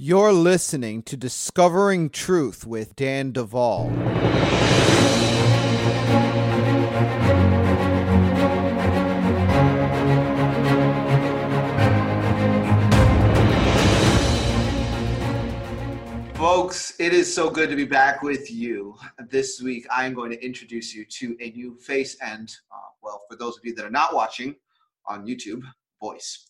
You're listening to Discovering Truth with Dan Duval. Folks, it is so good to be back with you. This week, I am going to introduce you to a new face and, uh, well, for those of you that are not watching on YouTube, voice.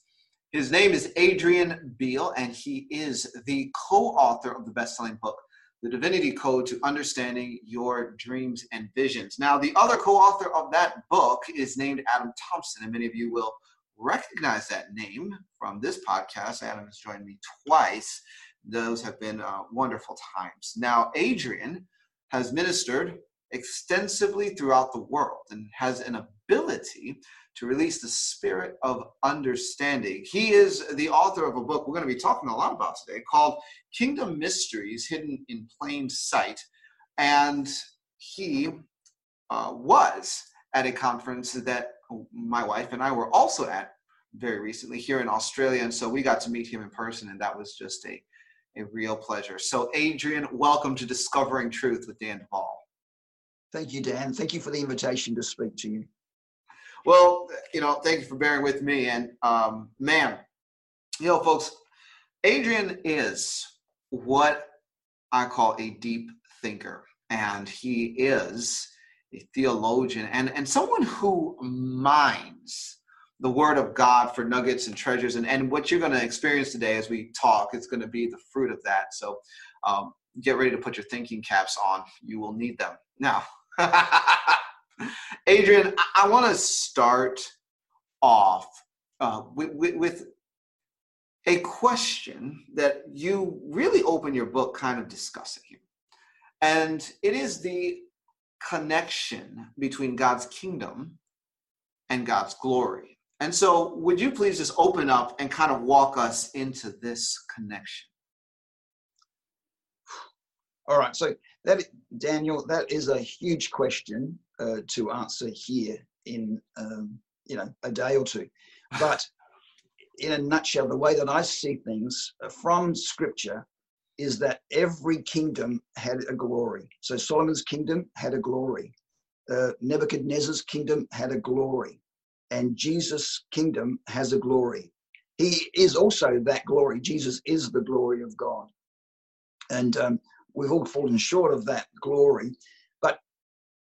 His name is Adrian Beale, and he is the co author of the best selling book, The Divinity Code to Understanding Your Dreams and Visions. Now, the other co author of that book is named Adam Thompson, and many of you will recognize that name from this podcast. Adam has joined me twice. Those have been uh, wonderful times. Now, Adrian has ministered extensively throughout the world and has an ability to release the spirit of understanding. He is the author of a book we're going to be talking a lot about today called Kingdom Mysteries Hidden in Plain Sight. And he uh, was at a conference that my wife and I were also at very recently here in Australia. And so we got to meet him in person, and that was just a, a real pleasure. So, Adrian, welcome to Discovering Truth with Dan Duval. Thank you, Dan. Thank you for the invitation to speak to you. Well, you know, thank you for bearing with me. And um, man, you know, folks, Adrian is what I call a deep thinker, and he is a theologian and, and someone who mines the word of God for nuggets and treasures. And, and what you're going to experience today as we talk is going to be the fruit of that. So um, get ready to put your thinking caps on. You will need them. Now, Adrian, I, want to start off uh, with, with, with a question that you really open your book kind of discussing here. And it is the connection between God's kingdom and God's glory. And so, would you please just open up and kind of walk us into this connection? All right. So, that Daniel, that is a huge question uh, to answer here in um, you know a day or two. But in a nutshell, the way that I see things from Scripture is that every kingdom had a glory. So Solomon's kingdom had a glory. Uh, Nebuchadnezzar's kingdom had a glory, and Jesus' kingdom has a glory. He is also that glory. Jesus is the glory of God, and um, we've all fallen short of that glory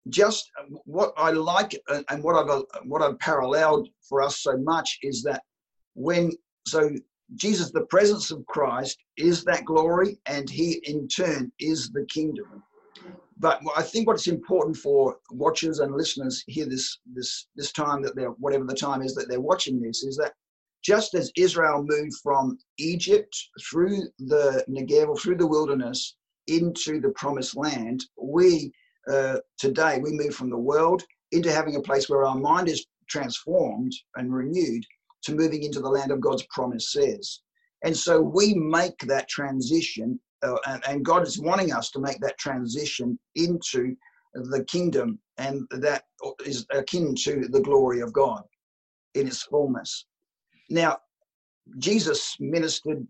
just what I like and what I've what I've paralleled for us so much is that when so Jesus, the presence of Christ, is that glory, and He in turn is the kingdom. But I think what's important for watchers and listeners here this this this time that they're whatever the time is that they're watching this is that just as Israel moved from Egypt through the Negev through the wilderness into the promised land, we uh, today we move from the world into having a place where our mind is transformed and renewed to moving into the land of God's promise says. And so we make that transition, uh, and, and God is wanting us to make that transition into the kingdom, and that is akin to the glory of God in its fullness. Now, Jesus ministered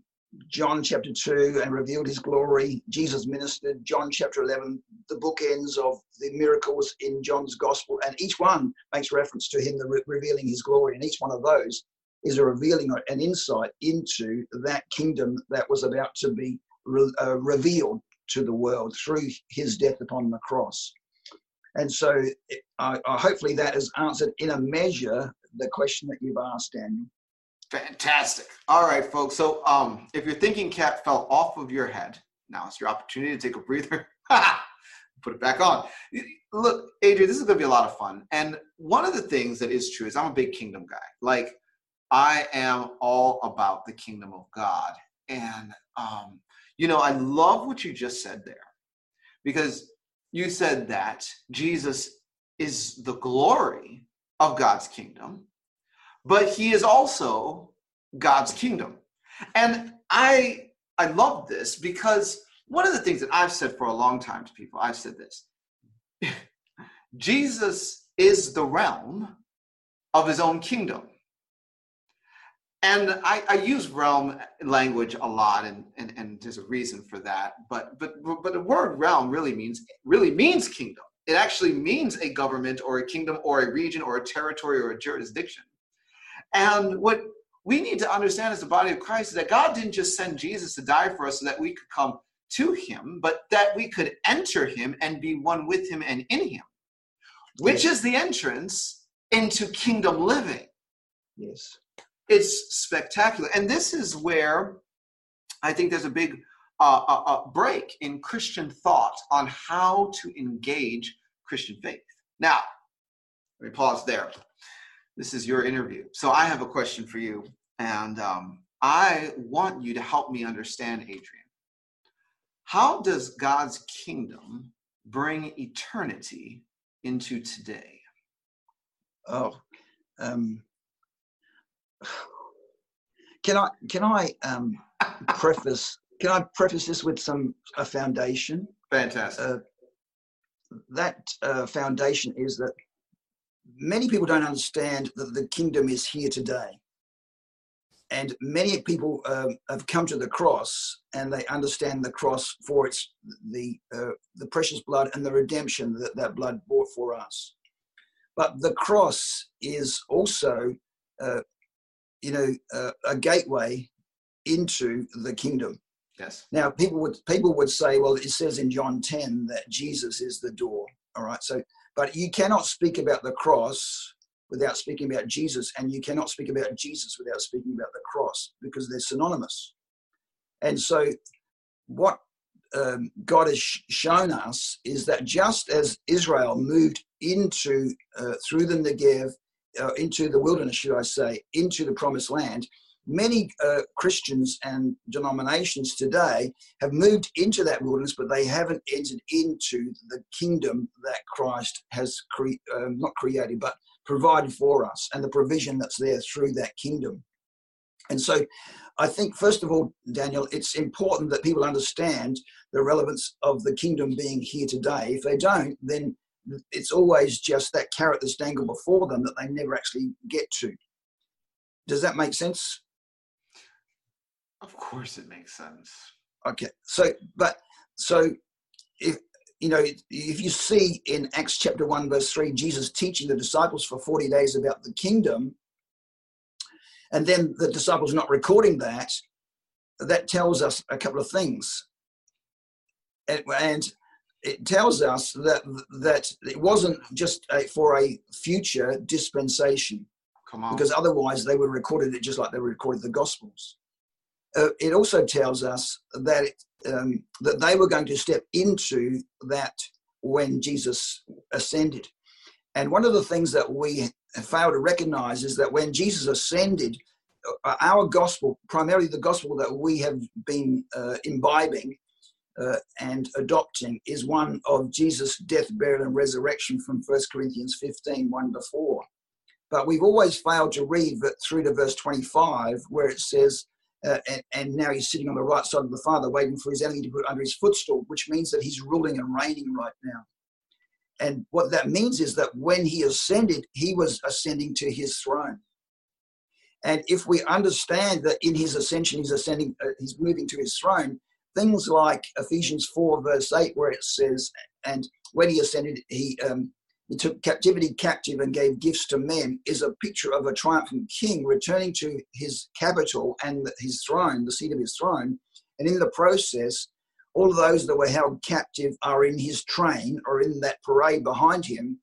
John chapter 2 and revealed his glory. Jesus ministered, John chapter 11, the bookends of the miracles in John's gospel, and each one makes reference to him re- revealing his glory. And each one of those is a revealing, or an insight into that kingdom that was about to be re- uh, revealed to the world through his death upon the cross. And so, uh, hopefully, that has answered in a measure the question that you've asked, Daniel. Fantastic. All right, folks. So, um, if your thinking cap fell off of your head, now it's your opportunity to take a breather. Put it back on. Look, Adrian, this is going to be a lot of fun. And one of the things that is true is I'm a big kingdom guy. Like, I am all about the kingdom of God. And, um, you know, I love what you just said there because you said that Jesus is the glory of God's kingdom but he is also God's kingdom. And I I love this because one of the things that I've said for a long time to people, I've said this. Jesus is the realm of his own kingdom. and I, I, use realm language a lot, and, and, and there's a reason for that. But but but the word realm really means really means kingdom. It actually means a government or a kingdom or a region or a territory or a jurisdiction. And what we need to understand as the body of Christ is that God didn't just send Jesus to die for us so that we could come to Him, but that we could enter Him and be one with Him and in Him, which yes. is the entrance into kingdom living. Yes. It's spectacular. And this is where I think there's a big uh, uh, uh, break in Christian thought on how to engage Christian faith. Now, let me pause there. This is your interview. So I have a question for you. And um, I want you to help me understand, Adrian. How does God's kingdom bring eternity into today? Oh, um, can I can I um, preface can I preface this with some a foundation? Fantastic. Uh, that uh, foundation is that many people don't understand that the kingdom is here today. And many people um, have come to the cross and they understand the cross for its the uh, the precious blood and the redemption that that blood bought for us. But the cross is also, uh, you know, uh, a gateway into the kingdom. Yes. Now people would people would say, well, it says in John 10 that Jesus is the door. All right. So, but you cannot speak about the cross without speaking about Jesus, and you cannot speak about Jesus without speaking about the cross because they're synonymous. And so, what um, God has shown us is that just as Israel moved into uh, through the Negev, uh, into the wilderness, should I say, into the promised land, many uh, Christians and denominations today have moved into that wilderness, but they haven't entered into the kingdom that Christ has cre- uh, not created, but provided for us, and the provision that's there through that kingdom. And so, I think first of all, Daniel, it's important that people understand the relevance of the kingdom being here today. If they don't, then it's always just that carrot that's dangled before them that they never actually get to. Does that make sense? Of course, it makes sense. Okay, so but so if you know if you see in Acts chapter one verse three, Jesus teaching the disciples for forty days about the kingdom, and then the disciples not recording that, that tells us a couple of things, and, and it tells us that that it wasn't just a, for a future dispensation. Come on. Because otherwise they would have recorded it just like they recorded the Gospels uh, it also tells us that it, um, that they were going to step into that when Jesus ascended. And one of the things that we fail to recognize is that when Jesus ascended, uh, our gospel, primarily the gospel that we have been uh, imbibing uh, and adopting, is one of Jesus' death, burial, and resurrection from 1 Corinthians 15 1 to 4. But we've always failed to read through to verse 25, where it says, uh, and, and, now he's sitting on the right side of the Father, waiting for his enemy to put under his footstool, which means that he's ruling and reigning right now. And what that means is that when he ascended, he was ascending to his throne. And if we understand that in his ascension, he's ascending, uh, he's moving to his throne, things like Ephesians 4, verse 8, where it says, and when he ascended, he um, he took captivity captive and gave gifts to men is a picture of a triumphant king returning to his capital and his throne, the seat of his throne. And in the process, all of those that were held captive are in his train or in that parade behind him.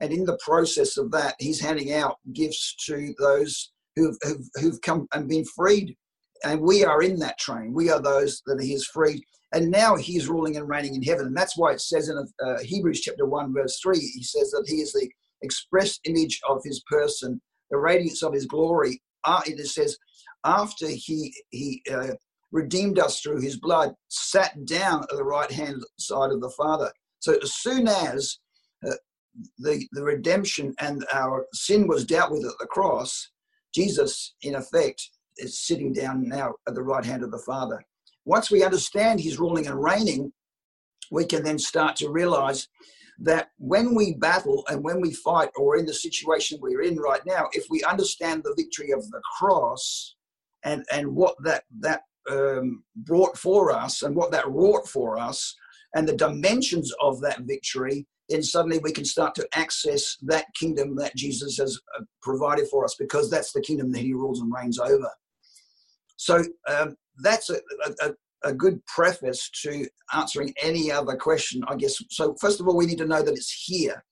And in the process of that, he's handing out gifts to those who've, who've, who've come and been freed. And we are in that train. We are those that he has freed and now he's ruling and reigning in heaven. And that's why it says in uh, Hebrews chapter 1, verse 3, he says that he is the express image of his person, the radiance of his glory. Uh, it says, after he, he uh, redeemed us through his blood, sat down at the right hand side of the Father. So as soon as uh, the, the redemption and our sin was dealt with at the cross, Jesus, in effect, is sitting down now at the right hand of the Father. Once we understand his ruling and reigning, we can then start to realize that when we battle and when we fight or in the situation we're in right now, if we understand the victory of the cross, and and what that that um, brought for us and what that wrought for us and the dimensions of that victory then suddenly we can start to access that kingdom that jesus has uh, provided for us because that's the kingdom that he rules and reigns over so um, that's a, a, a good preface to answering any other question i guess. So first of all we need to know that it's here.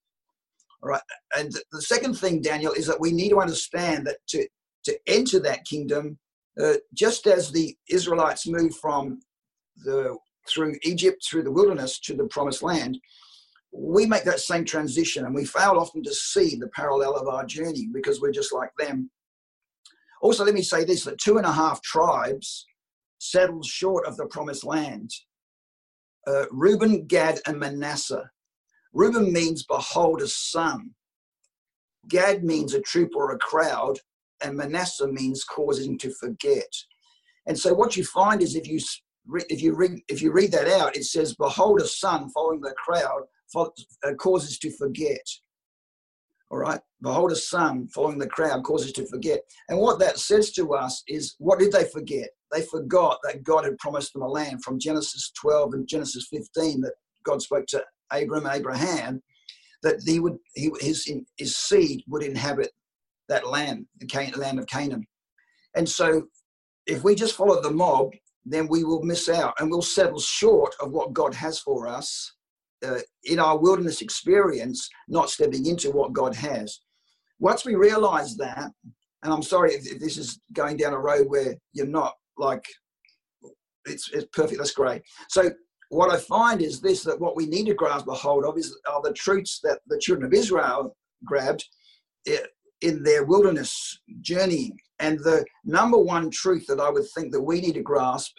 All right. And the second thing daniel is that we need to understand that to to enter that kingdom uh, just as the Israelites moved from the through Egypt through the wilderness to the promised land, we make that same transition and we fail often to see the parallel of our journey because we're just like them. Also, let me say this that two and a half tribes settled short of the promised land uh, Reuben, Gad, and Manasseh. Reuben means behold a son. Gad means a troop or a crowd, and Manasseh means causing to forget. And so what you find is if you if you read if you read that out, it says, "Behold, a son following the crowd uh, causes to forget." All right, behold, a son following the crowd causes to forget. And what that says to us is, what did they forget? They forgot that God had promised them a land from Genesis 12 and Genesis 15 that God spoke to Abram, Abraham, that he would he, his his seed would inhabit that land, the land of Canaan. And so if we just follow the mob, then we will miss out and we'll settle short of what God has for us uh, in our wilderness experience, not stepping into what God has. Once we realize that, and I'm sorry if, if this is going down a road where you're not like, it's, it's perfect, that's great. So what I find is this, that what we need to grasp a hold of is are the truths that the children of Israel grabbed in their wilderness journey. And the number one truth that I would think that we need to grasp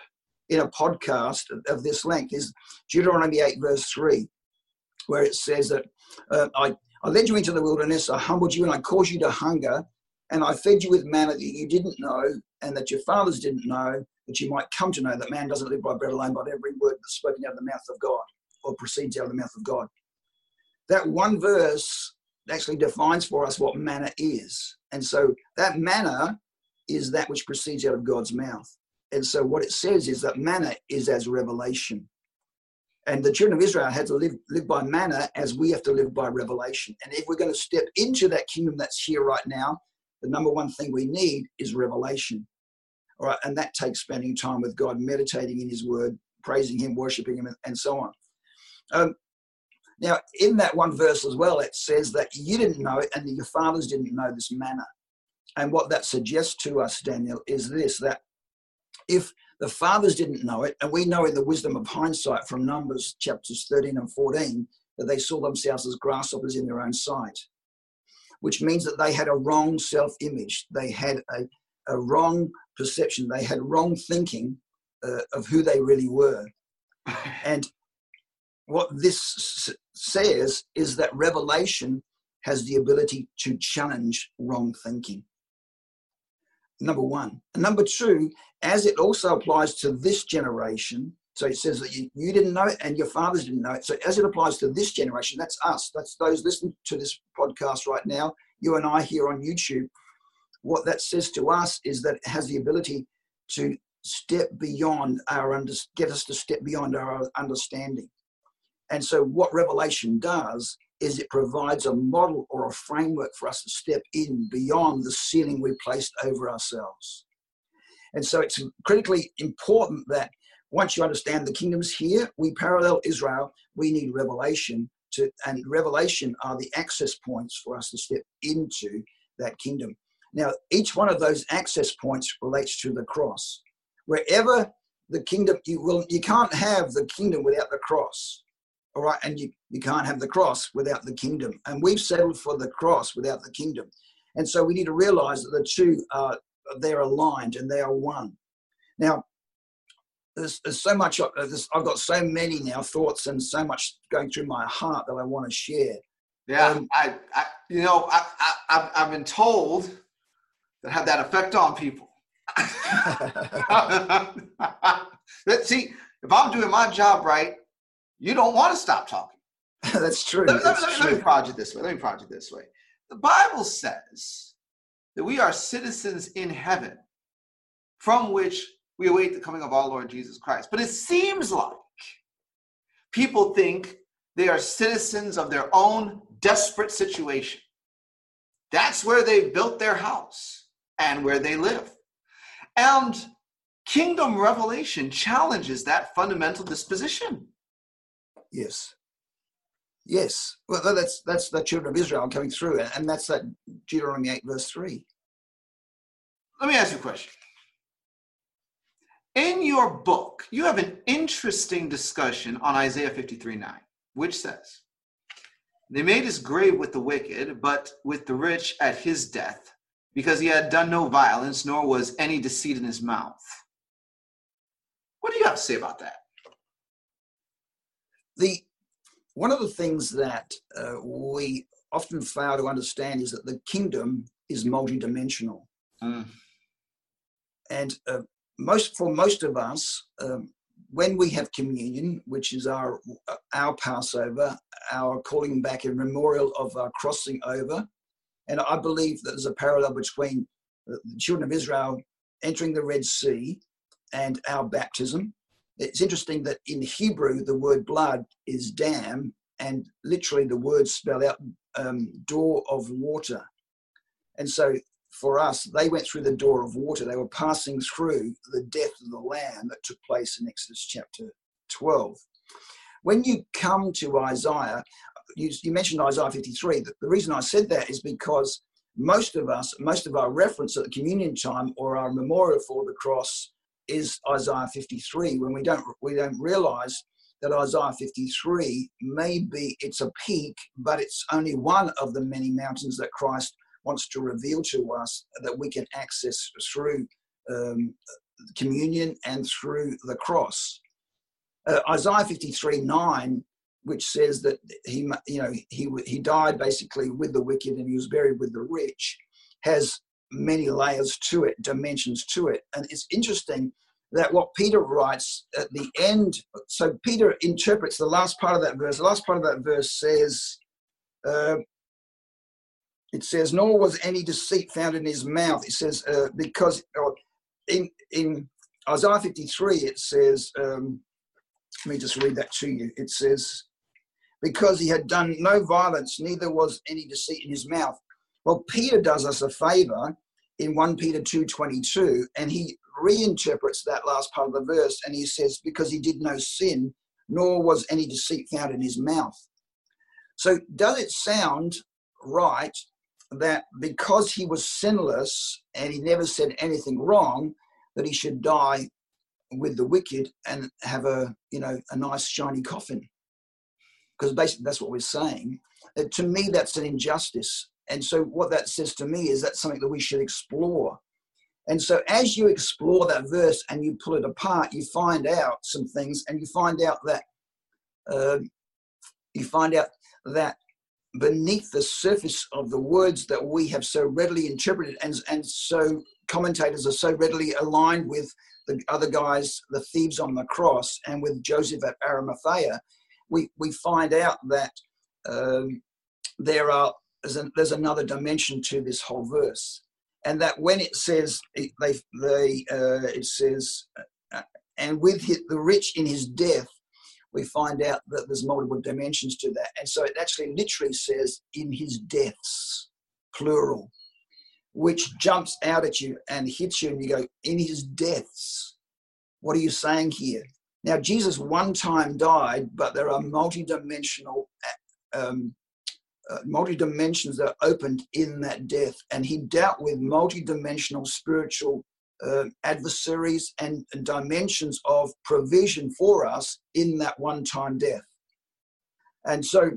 in a podcast of this length is Deuteronomy 8, verse 3, where it says that uh, I, I led you into the wilderness, I humbled you, and I caused you to hunger, and I fed you with manna that you didn't know, and that your fathers didn't know, that you might come to know that man doesn't live by bread alone, but every word that's spoken out of the mouth of God, or proceeds out of the mouth of God. That one verse actually defines for us what manna is. And so that manna is that which proceeds out of God's mouth. And so what it says is that manna is as revelation. And the children of Israel had to live, live by manna as we have to live by revelation. And if we're going to step into that kingdom that's here right now, the number one thing we need is revelation. All right. And that takes spending time with God, meditating in his word, praising him, worshiping him, and so on. Um, now, in that one verse as well, it says that you didn't know it and your fathers didn't know this manna. And what that suggests to us, Daniel, is this that if the fathers didn't know it, and we know in the wisdom of hindsight from Numbers chapters 13 and 14 that they saw themselves as grasshoppers in their own sight, which means that they had a wrong self image. They had a, a wrong perception. They had wrong thinking uh, of who they really were. And what this says is that revelation has the ability to challenge wrong thinking. Number one. number two, as it also applies to this generation, so it says that you, you didn't know it and your fathers didn't know it. So as it applies to this generation, that's us, that's those listening to this podcast right now, you and I here on YouTube. What that says to us is that it has the ability to step beyond our under, get us to step beyond our understanding. And so, what Revelation does is it provides a model or a framework for us to step in beyond the ceiling we placed over ourselves. And so, it's critically important that once you understand the kingdoms here, we parallel Israel, we need revelation to, and revelation are the access points for us to step into that kingdom. Now, each one of those access points relates to the cross. Wherever the kingdom, you will, you can't have the kingdom without the cross all right and you, you can't have the cross without the kingdom. And we've settled for the cross without the kingdom. And so we need to realize that the two are they're aligned and they are one. Now there's, there's so much uh, there's, i've got so many now thoughts and so much going through my heart that i want to share. Yeah um, I, I you know I, I I've, I've been told that have that effect on people. Let's see if i'm doing my job right you don't want to stop talking. That's true. Let, That's let, true. let me project this way. Let me project this way. The Bible says that we are citizens in heaven, from which we await the coming of our Lord Jesus Christ. But it seems like people think they are citizens of their own desperate situation. That's where they built their house and where they live. And kingdom revelation challenges that fundamental disposition. Yes. Yes. Well, that's that's the children of Israel coming through, and that's that Deuteronomy 8, verse 3. Let me ask you a question. In your book, you have an interesting discussion on Isaiah 53 9, which says, They made his grave with the wicked, but with the rich at his death, because he had done no violence, nor was any deceit in his mouth. What do you have to say about that? The one of the things that uh, we often fail to understand is that the kingdom is multidimensional. Mm. And uh, most for most of us, um, when we have communion, which is our our Passover, our calling back and memorial of our crossing over, and I believe that there's a parallel between the children of Israel entering the Red Sea and our baptism. It's interesting that in Hebrew the word blood is dam, and literally the words spell out um, door of water. And so for us, they went through the door of water. They were passing through the death of the Lamb that took place in Exodus chapter 12. When you come to Isaiah, you, you mentioned Isaiah 53. The, the reason I said that is because most of us, most of our reference at the communion time or our memorial for the cross is Isaiah 53. When we don't we don't realize that Isaiah 53 may be it's a peak, but it's only one of the many mountains that Christ wants to reveal to us that we can access through um, communion and through the cross. Uh, Isaiah 53 9, which says that he, you know, he, he died basically with the wicked and he was buried with the rich, has many layers to it, dimensions to it. And it's interesting that what Peter writes at the end, so Peter interprets the last part of that verse. The last part of that verse says, uh, it says, nor was any deceit found in his mouth. It says, uh, because uh, in, in Isaiah 53, it says, um, let me just read that to you. It says, because he had done no violence, neither was any deceit in his mouth. Well, Peter does us a favor in 1 Peter 2.22, and he reinterprets that last part of the verse, and he says, because he did no sin, nor was any deceit found in his mouth. So does it sound right that because he was sinless and he never said anything wrong, that he should die with the wicked and have a you know a nice shiny coffin? Because basically that's what we're saying. Uh, to me, that's an injustice. And so what that says to me is that's something that we should explore. And so as you explore that verse and you pull it apart, you find out some things, and you find out that uh, you find out that beneath the surface of the words that we have so readily interpreted and, and so commentators are so readily aligned with the other guys, the thieves on the cross, and with Joseph at Arimathea, we, we find out that um, there are there's, there's, another dimension to this whole verse, and that when it says it, they, they uh, it says, uh, and with his, the rich in his death, we find out that there's multiple dimensions to that. And so it actually literally says in his deaths, plural, which jumps out at you and hits you, and you go, in his deaths. What are you saying here? Now, Jesus one time died, but there are multi-dimensional, um, uh, multi-dimensions that are opened in that death. And he dealt with multi-dimensional spiritual uh, adversaries and, and dimensions of provision for us in that one time death. And so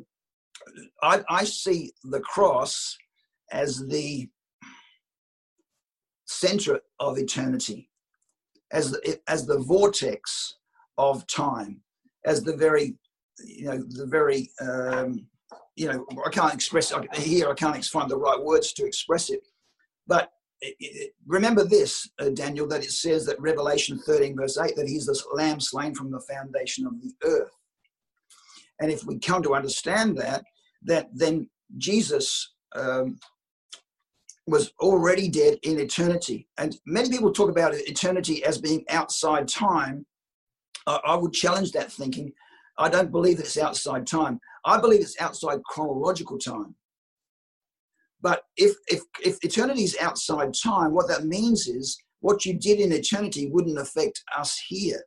I, I see the cross as the center of eternity, as the, as the vortex of time, as the very, you know, the very, um, you know, I can't express here. I can't find the right words to express it, but remember this, uh, Daniel, that it says that Revelation 13, verse 8, that he's the lamb slain from the foundation of the earth. And if we come to understand that, that then Jesus, um, was already dead in eternity. And many people talk about eternity as being outside time. I would challenge that thinking. I don't believe it's outside time. I believe it's outside chronological time. But if, if, if eternity is outside time, what that means is what you did in eternity wouldn't affect us here.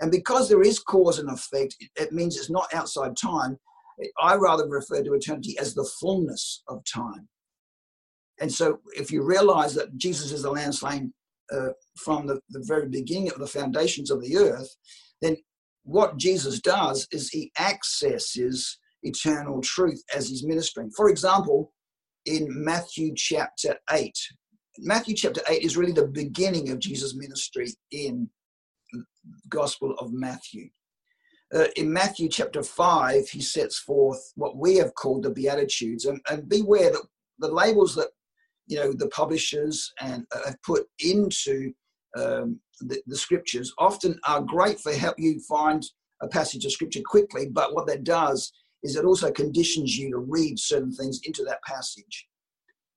And because there is cause and effect, it means it's not outside time. I rather refer to eternity as the fullness of time. And so, if you realize that Jesus is the Lamb slain uh, from the, the very beginning of the foundations of the earth, then what Jesus does is he accesses eternal truth as he's ministering. For example, in Matthew chapter 8, Matthew chapter 8 is really the beginning of Jesus' ministry in the Gospel of Matthew. Uh, in Matthew chapter 5, he sets forth what we have called the Beatitudes. And, and beware that the labels that you know the publishers and uh, have put into um, the, the, scriptures often are great for help you find a passage of scripture quickly but what that does is it also conditions you to read certain things into that passage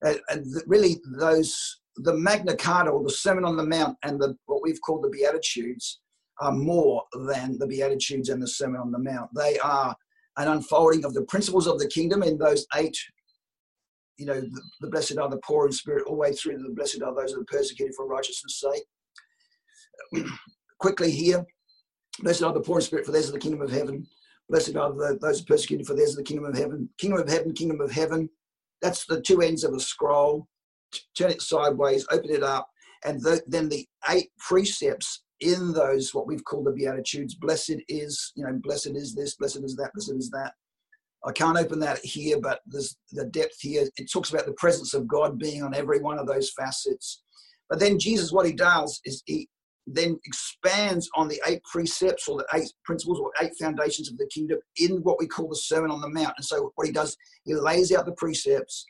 and, and really those the magna carta or the sermon on the mount and the what we've called the beatitudes are more than the beatitudes and the sermon on the mount they are an unfolding of the principles of the kingdom in those eight you know, the, the, blessed are the poor in spirit, all the way through the blessed are those that are persecuted for righteousness' sake. Quickly here, blessed are the poor in spirit, for theirs is the kingdom of heaven. Blessed are the, those persecuted, for theirs is the kingdom of heaven. Kingdom of heaven, kingdom of heaven. That's the two ends of a scroll. Turn it sideways, open it up, and the, then the eight precepts in those what we've called the beatitudes. Blessed is, you know, blessed is this, blessed is that, blessed is that. I can't open that here, but there's the depth here. It talks about the presence of God being on every one of those facets. But then Jesus, what he does is he then expands on the eight precepts or the eight principles or eight foundations of the kingdom in what we call the Sermon on the Mount. And so what he does, he lays out the precepts,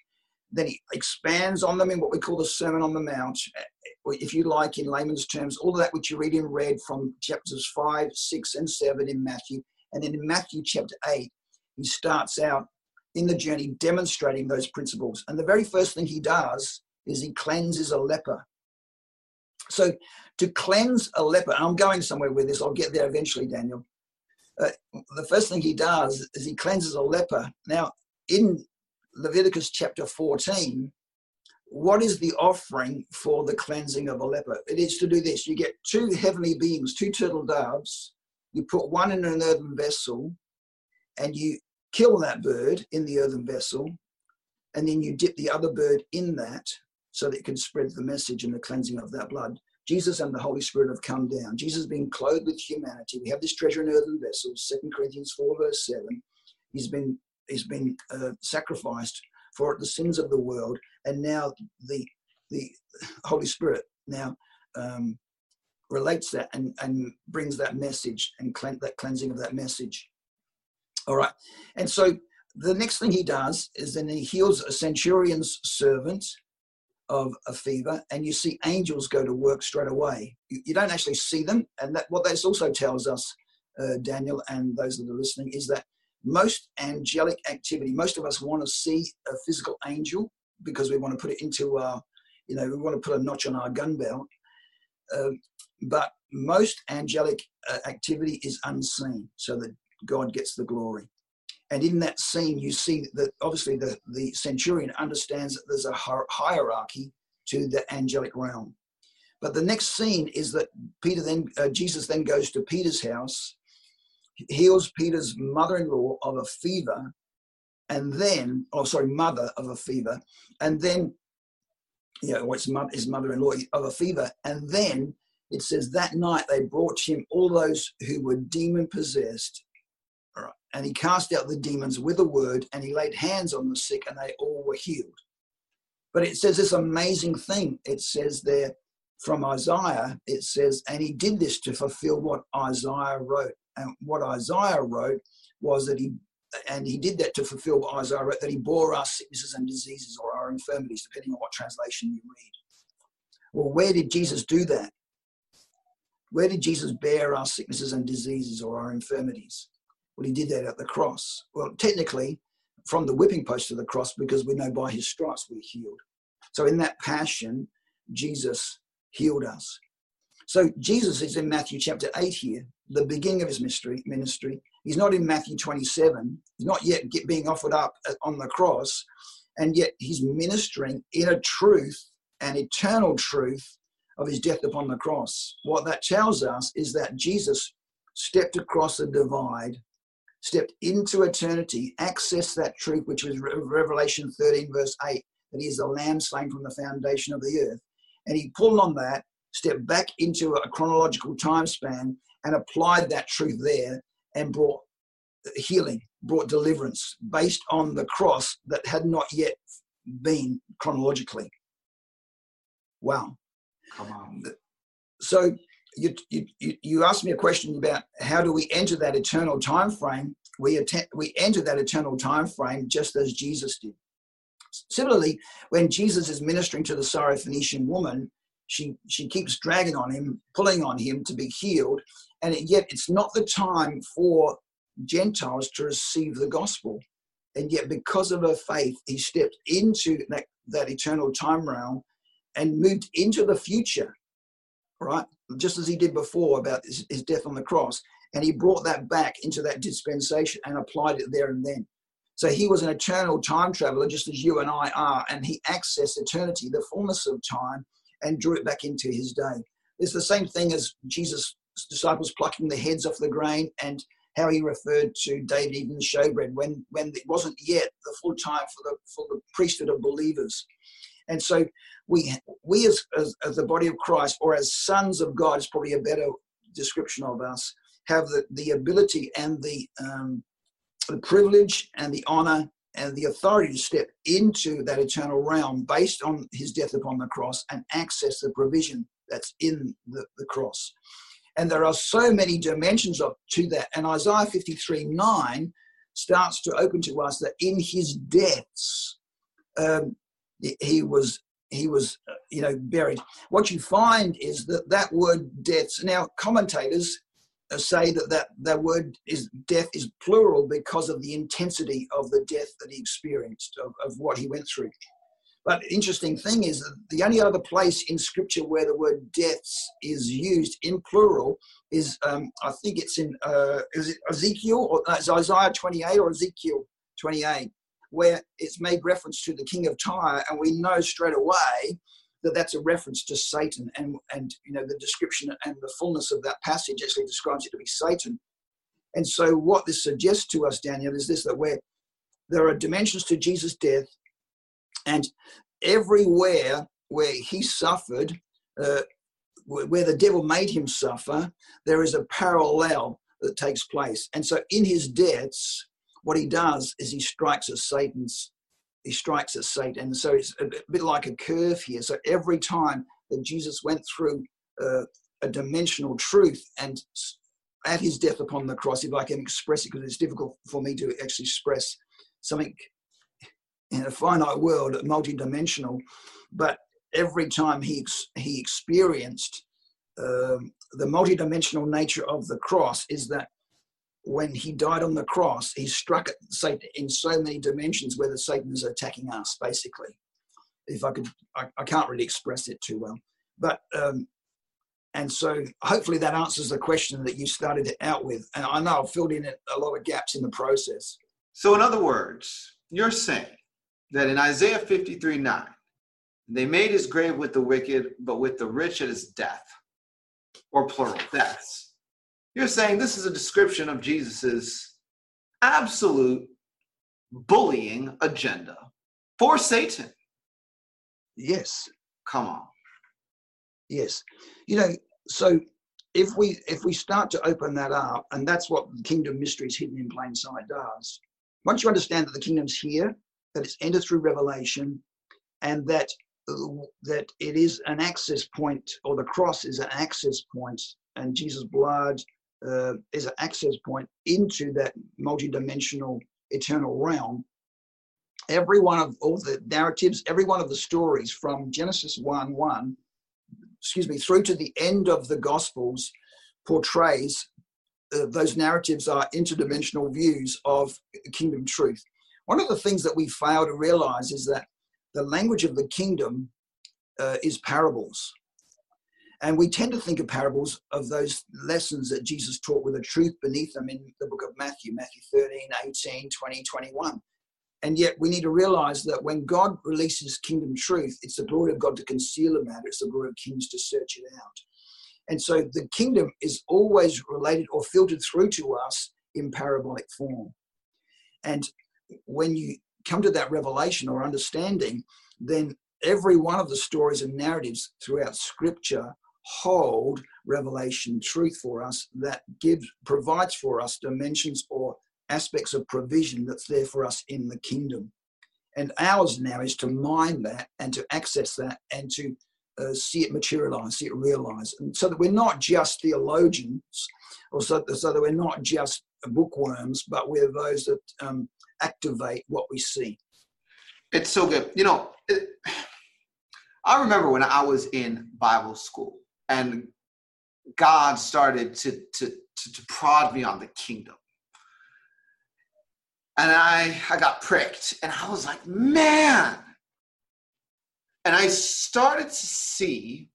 then he expands on them in what we call the Sermon on the Mount. Eh, if you like, in layman's terms, all of that which you read in red from chapters 5, 6, and 7 in Matthew. And then in Matthew chapter 8, he starts out in the journey demonstrating those principles. And the very first thing he does is he cleanses a leper. So to cleanse a leper, I'm going somewhere with this, I'll get there eventually, Daniel. Uh, the first thing he does is he cleanses a leper. Now, in Leviticus chapter 14, what is the offering for the cleansing of a leper? It is to do this. You get two heavenly beings, two turtle doves. You put one in an earthen vessel, and you kill that bird in the earthen vessel, and then you dip the other bird in that so that it can spread the message and the cleansing of that blood. Jesus and the Holy Spirit have come down. Jesus being clothed with humanity. We have this treasure in earthen vessels, Second Corinthians 4, verse 7. He's been, he's been uh, sacrificed for the sins of the world, and now the, the Holy Spirit now um, relates that and, and brings that message and that cleansing of that message. All right. And so the next thing he does is then he heals a centurion's servant of a fever, and you see angels go to work straight away. You, you don't actually see them. And that, what this also tells us, uh, Daniel, and those that are listening, is that most angelic activity, most of us want to see a physical angel because we want to put it into our, you know, we want to put a notch on our gun belt. Uh, but most angelic uh, activity is unseen. So that God gets the glory. And in that scene, you see that obviously the, the centurion understands that there's a hierarchy to the angelic realm. But the next scene is that Peter then, uh, Jesus then goes to Peter's house, heals Peter's mother in law of a fever, and then, oh, sorry, mother of a fever, and then, you know, what's his mother in law of a fever, and then it says that night they brought him all those who were demon possessed and he cast out the demons with a word and he laid hands on the sick and they all were healed. But it says this amazing thing. It says there from Isaiah, it says, and he did this to fulfill what Isaiah wrote. And what Isaiah wrote was that he, and he did that to fulfill what Isaiah wrote, that he bore our sicknesses and diseases or our infirmities, depending on what translation you read. Well, where did Jesus do that? Where did Jesus bear our sicknesses and diseases or our infirmities? Well, he did that at the cross. Well, technically, from the whipping post to the cross, because we know by his stripes we're healed. So in that passion, Jesus healed us. So Jesus is in Matthew chapter 8 here, the beginning of his ministry. ministry. He's not in Matthew 27. He's not yet being offered up on the cross. And yet he's ministering in a truth, an eternal truth of his death upon the cross. What that tells us is that Jesus stepped across the divide, stepped into eternity, accessed that truth, which was Revelation 13, verse 8, that he is the lamb slain from the foundation of the earth. And he pulled on that, stepped back into a chronological time span, and applied that truth there and brought healing, brought deliverance based on the cross that had not yet been chronologically. Wow. Come on. So you, you, you asked me a question about how do we enter that eternal time frame. We, attend, we enter that eternal time frame just as Jesus did. Similarly, when Jesus is ministering to the Syrophoenician woman, she, she keeps dragging on him, pulling on him to be healed, and yet it's not the time for Gentiles to receive the gospel. And yet, because of her faith, he stepped into that, that eternal time realm and moved into the future, right? Just as he did before about his, his death on the cross. And he brought that back into that dispensation and applied it there and then. So he was an eternal time traveler, just as you and I are, and he accessed eternity, the fullness of time, and drew it back into his day. It's the same thing as Jesus' disciples plucking the heads off the grain and how he referred to David eating the showbread when, when it wasn't yet the full time for the, for the priesthood of believers. And so we, we as, as, as the body of Christ, or as sons of God, is probably a better description of us, have the, the ability and the, um, the privilege and the honor and the authority to step into that eternal realm based on his death upon the cross and access the provision that's in the, the cross. And there are so many dimensions of to that. And Isaiah 53 9 starts to open to us that in his deaths, um, he was he was uh, you know buried. What you find is that that word deaths now commentators uh, say that that, that word is death is plural because of the intensity of the death that he experienced of, of what he went through. But interesting thing is that the only other place in scripture where the word deaths is used in plural is um, i think it's in uh, is it ezekiel or uh, isaiah 28 or ezekiel 28 where it's made reference to the king of Tyre, and we know straight away that that's a reference to Satan, and and you know the description and the fullness of that passage actually describes it to be Satan. And so, what this suggests to us, Daniel, is this: that where there are dimensions to Jesus' death, and everywhere where he suffered, uh, where the devil made him suffer, there is a parallel that takes place. And so, in his deaths, what he does is he strikes at Satan's, he strikes at Satan. And so it's a bit like a curve here. So every time that Jesus went through uh, a dimensional truth and at his death upon the cross, if I can express it, because it's difficult for me to actually express something in a finite world, multi-dimensional, but every time he he experienced um, the multi-dimensional nature of the cross is that when he died on the cross, he struck at Satan in so many dimensions where the Satan is attacking us, basically. If I could, I, I can't really express it too well. But, um, and so hopefully that answers the question that you started out with. And I know I've filled in a lot of gaps in the process. So, in other words, you're saying that in Isaiah 53 9, they made his grave with the wicked, but with the rich at his death, or plural, deaths. You're saying this is a description of Jesus's absolute bullying agenda for Satan. Yes. Come on. Yes. You know, so if we if we start to open that up, and that's what the kingdom mysteries hidden in plain sight does. Once you understand that the kingdom's here, that it's entered through revelation, and that that it is an access point, or the cross is an access point, and Jesus' blood uh, is an access point into that multidimensional eternal realm. Every one of all the narratives, every one of the stories from Genesis 1 1, excuse me, through to the end of the Gospels portrays uh, those narratives are interdimensional views of kingdom truth. One of the things that we fail to realize is that the language of the kingdom uh, is parables. And we tend to think of parables of those lessons that Jesus taught with a truth beneath them in the book of Matthew, Matthew 13, 18, 20, 21. And yet we need to realize that when God releases kingdom truth, it's the glory of God to conceal a matter, it's the glory of kings to search it out. And so the kingdom is always related or filtered through to us in parabolic form. And when you come to that revelation or understanding, then every one of the stories and narratives throughout scripture hold revelation truth for us that gives provides for us dimensions or aspects of provision that's there for us in the kingdom. And ours now is to mine that and to access that and to uh, see it materialize see it realize. And so that we're not just theologians or so, so that we're not just bookworms but we're those that um, activate what we see. It's so good. You know it, i remember when i was in bible school and God started to, to, to, to prod me on the kingdom. And I, I got pricked and I was like, man. And I started to see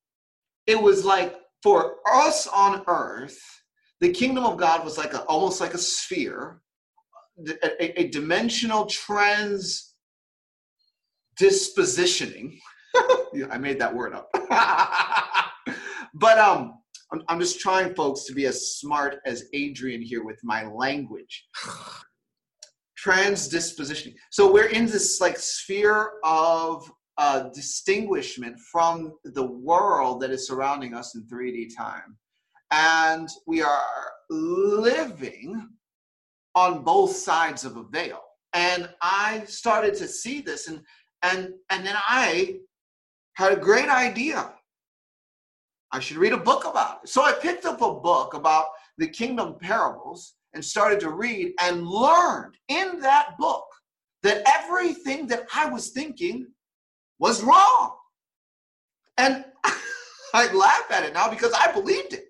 it was like for us on earth, the kingdom of God was like a, almost like a sphere, a, a dimensional trans dispositioning. I made that word up. But um, I'm, I'm just trying, folks, to be as smart as Adrian here with my language. Transdispositioning. So we're in this like sphere of uh, distinguishment from the world that is surrounding us in 3D time. And we are living on both sides of a veil. And I started to see this and and and then I had a great idea. I should read a book about it. So I picked up a book about the kingdom parables and started to read and learned in that book that everything that I was thinking was wrong. And I laugh at it now because I believed it.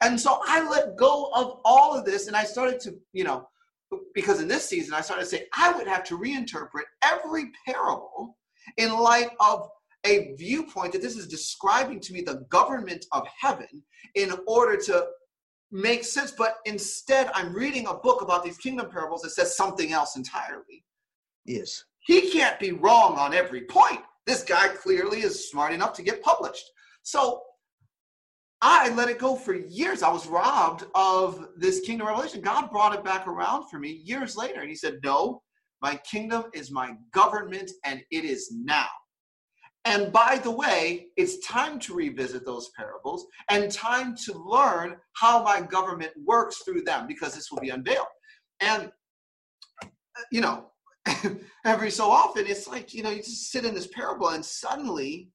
And so I let go of all of this and I started to, you know, because in this season I started to say I would have to reinterpret every parable in light of a viewpoint that this is describing to me the government of heaven in order to make sense. But instead, I'm reading a book about these kingdom parables that says something else entirely. Yes. He can't be wrong on every point. This guy clearly is smart enough to get published. So I let it go for years. I was robbed of this kingdom revelation. God brought it back around for me years later. And he said, No, my kingdom is my government and it is now. And by the way, it's time to revisit those parables and time to learn how my government works through them because this will be unveiled. And, you know, every so often it's like, you know, you just sit in this parable and suddenly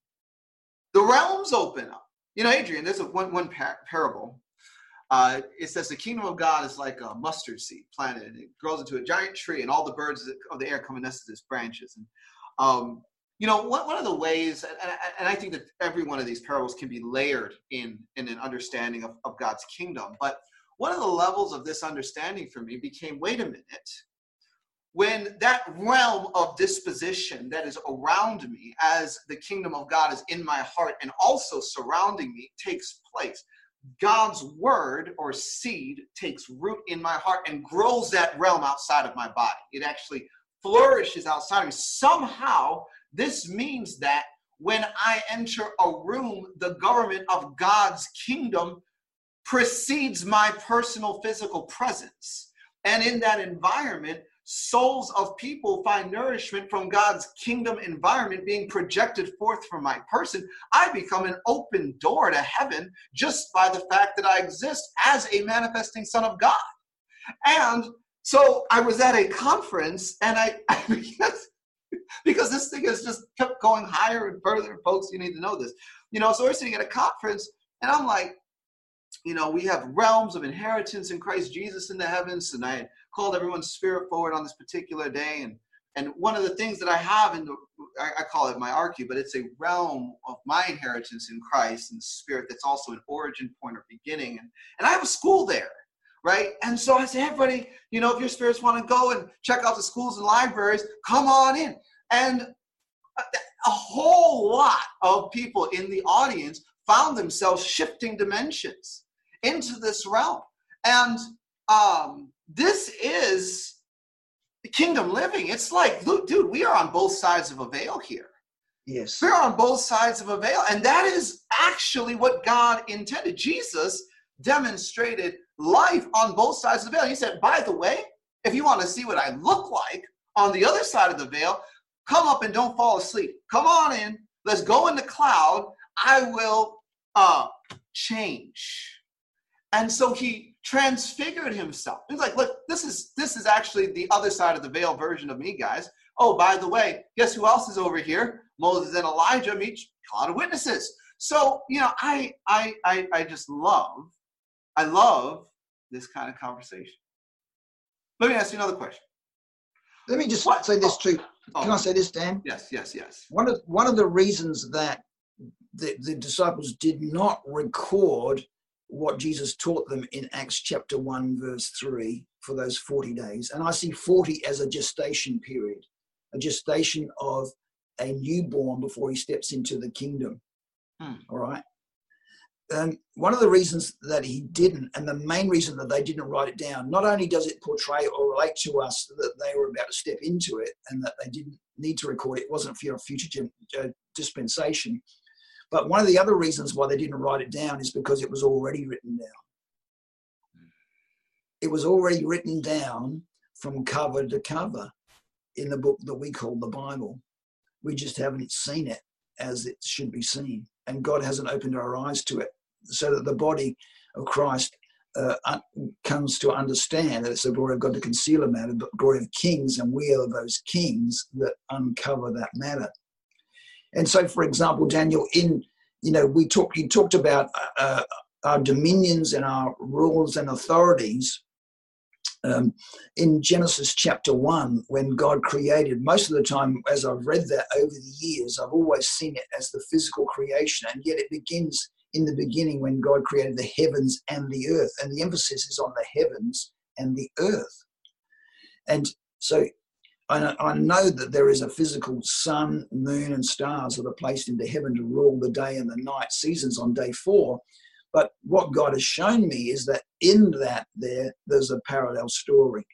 the realms open up. You know, Adrian, there's a one, one par- parable. Uh, it says the kingdom of God is like a mustard seed planted and it grows into a giant tree and all the birds of the air come and nest its branches. And um, you know one, one of the ways and, and i think that every one of these parables can be layered in in an understanding of, of god's kingdom but one of the levels of this understanding for me became wait a minute when that realm of disposition that is around me as the kingdom of god is in my heart and also surrounding me takes place god's word or seed takes root in my heart and grows that realm outside of my body. It actually flourishes outside of me. Somehow this means that when I enter a room, the government of God's kingdom precedes my personal physical presence. And in that environment, souls of people find nourishment from God's kingdom environment being projected forth from my person. I become an open door to heaven just by the fact that I exist as a manifesting son of God. And so I was at a conference and I, I because this thing has just kept going higher and further. Folks, you need to know this. You know, so we're sitting at a conference, and I'm like, you know, we have realms of inheritance in Christ Jesus in the heavens, and I called everyone's spirit forward on this particular day, and and one of the things that I have in the, I, I call it my arche, but it's a realm of my inheritance in Christ and the Spirit that's also an origin point or beginning. And, and I have a school there right? And so I say, everybody, you know, if your spirits want to go and check out the schools and libraries, come on in. And uh, a whole lot of people in the audience found themselves shifting dimensions into this realm. And um, this is the kingdom living. It's like, look, dude, we are on both sides of a veil here. Yes. We're on both sides of a veil. And that is actually what God intended. Jesus demonstrated life on both sides of the veil. He said, by the way, if you want to see what I look like on the other side of the veil, come up and don't fall asleep. Come on in. Let's go in the cloud. I will uh, change. And so he transfigured himself. He's like, look, this is this is actually the other side of the veil version of me, guys. Oh, by the way, guess who else is over here? Moses and Elijah meet cloud of witnesses. So, you know, I I I, I just love, I love this kind of conversation. Let me ask you another question. Let me just What? say this too. Oh, Can I say this, Dan? yes, yes, yes. One of one of the reasons that the, the disciples did not record what Jesus taught them in Acts chapter 1, verse 3 for those 40 days. And I see 40 as a gestation period, a gestation of a newborn before he steps into the kingdom. Hmm. All right. Um, one of the reasons that he didn't, and the main reason that they didn't write it down, not only does it portray or relate to us that they were about to step into it and that they didn't need to record it, it wasn't for your future uh, dispensation, but one of the other reasons why they didn't write it down is because it was already written down. It was already written down from cover to cover in the book that we call the Bible. We just haven't seen it as it should be seen. And God hasn't opened our eyes to it so that the body of Christ uh, comes to understand that it's the glory of God to conceal a matter, but glory of kings, and we are those kings that uncover that matter. And so, for example, Daniel, in you know, we talked. You talked about uh, our dominions and our rules and authorities. Um, in Genesis chapter one, when God created, most of the time, as I've read that over the years, I've always seen it as the physical creation, and yet it begins in the beginning when God created the heavens and the earth, and the emphasis is on the heavens and the earth. And so I, know that there is a physical sun, moon, and stars that are placed into heaven to rule the day and the night seasons on day four. But what God has shown me is that in that there, there's a parallel story.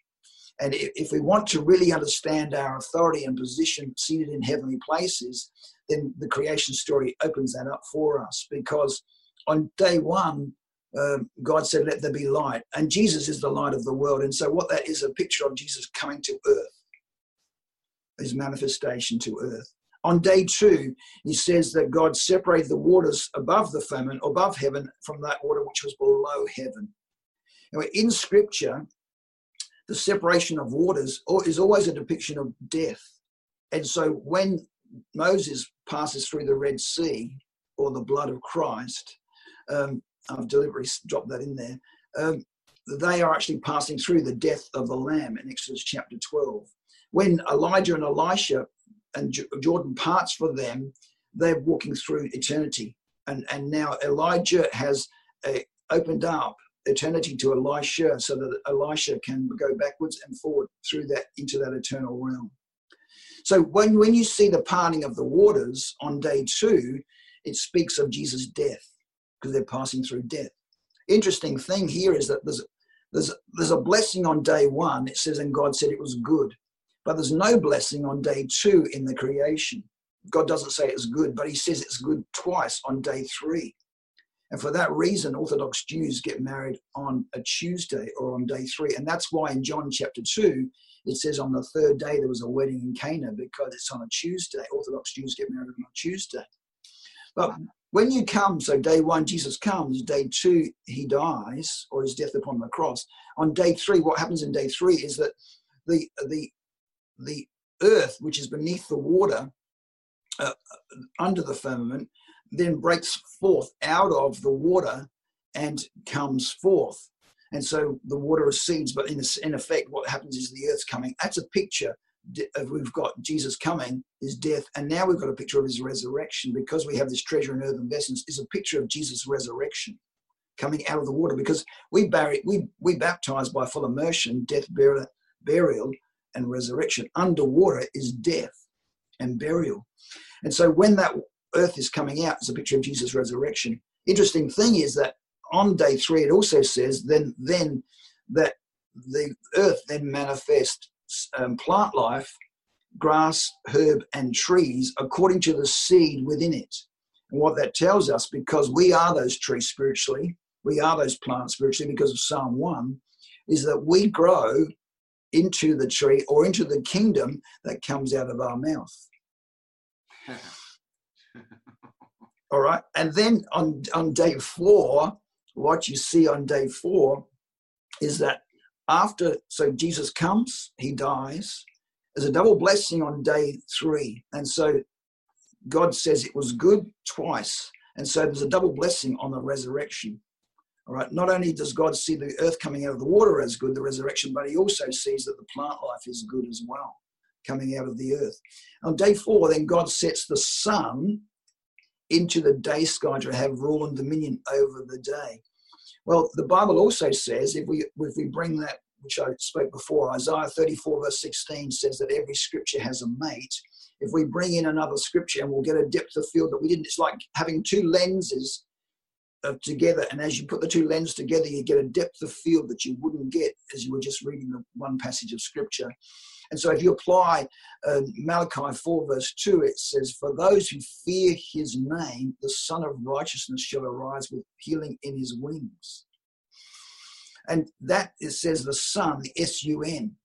And if, we want to really understand our authority and position seated in heavenly places, then the creation story opens that up for us. Because on day one, um, God said, Let there be light. And Jesus is the light of the world. And so, what that is a picture of Jesus coming to earth his manifestation to earth. On day two, he says that God separated the waters above the firmament, above heaven, from that water which was below heaven. Anyway, in scripture, the separation of waters is always a depiction of death. And so when Moses passes through the Red Sea or the blood of Christ, um, I've deliberately dropped that in there, um, they are actually passing through the death of the Lamb in Exodus chapter 12 when Elijah and Elisha and Jordan parts for them, they're walking through eternity. And, and now Elijah has uh, opened up eternity to Elisha so that Elisha can go backwards and forward through that into that eternal realm. So when, when you see the parting of the waters on day two, it speaks of Jesus' death because they're passing through death. Interesting thing here is that there's, there's, there's a blessing on day one. It says, and God said it was good. But there's no blessing on day two in the creation. God doesn't say it's good, but he says it's good twice on day three. And for that reason, Orthodox Jews get married on a Tuesday or on day three. And that's why in John chapter 2, it says on the third day there was a wedding in Cana because it's on a Tuesday. Orthodox Jews get married on a Tuesday. But when you come, so day one, Jesus comes, day two, he dies or his death upon the cross. On day three, what happens in day three is that the, the the earth, which is beneath the water, uh, under the firmament, then breaks forth out of the water and comes forth. And so the water recedes, but in, in effect, what happens is the earth's coming. That's a picture of we've got Jesus coming, his death, and now we've got a picture of his resurrection because we have this treasure in earthen vessels. Is a picture of Jesus' resurrection coming out of the water because we bury we we baptize by full immersion, death, burial, burial, and resurrection. Underwater is death. and burial. And so when that earth is coming out, it's a picture of Jesus' resurrection. Interesting thing is that on day three, it also says then then that the earth then manifests um, plant life, grass, herb, and trees according to the seed within it. And what that tells us, because we are those trees spiritually, we are those plants spiritually because of Psalm 1, is that we grow into the tree or into the kingdom that comes out of our mouth. All right. And then on, on day four, what you see on day four is that after, so Jesus comes, he dies. There's a double blessing on day three. And so God says it was good twice. And so there's a double blessing on the resurrection. All right. Not only does God see the earth coming out of the water as good, the resurrection, but he also sees that the plant life is good as well, coming out of the earth. On day four, then God sets the sun into the day sky to have rule and dominion over the day. Well, the Bible also says, if we if we bring that, which I spoke before, Isaiah 34, verse 16 says that every scripture has a mate. If we bring in another scripture and we'll get a depth of field that we didn't, it's like having two lenses uh, together. And as you put the two lenses together, you get a depth of field that you wouldn't get as you were just reading the one passage of scripture. And so if you apply uh, Malachi 4, verse 2, it says, For those who fear his name, the Sun of Righteousness shall arise with healing in his wings. And that it says the the S U N,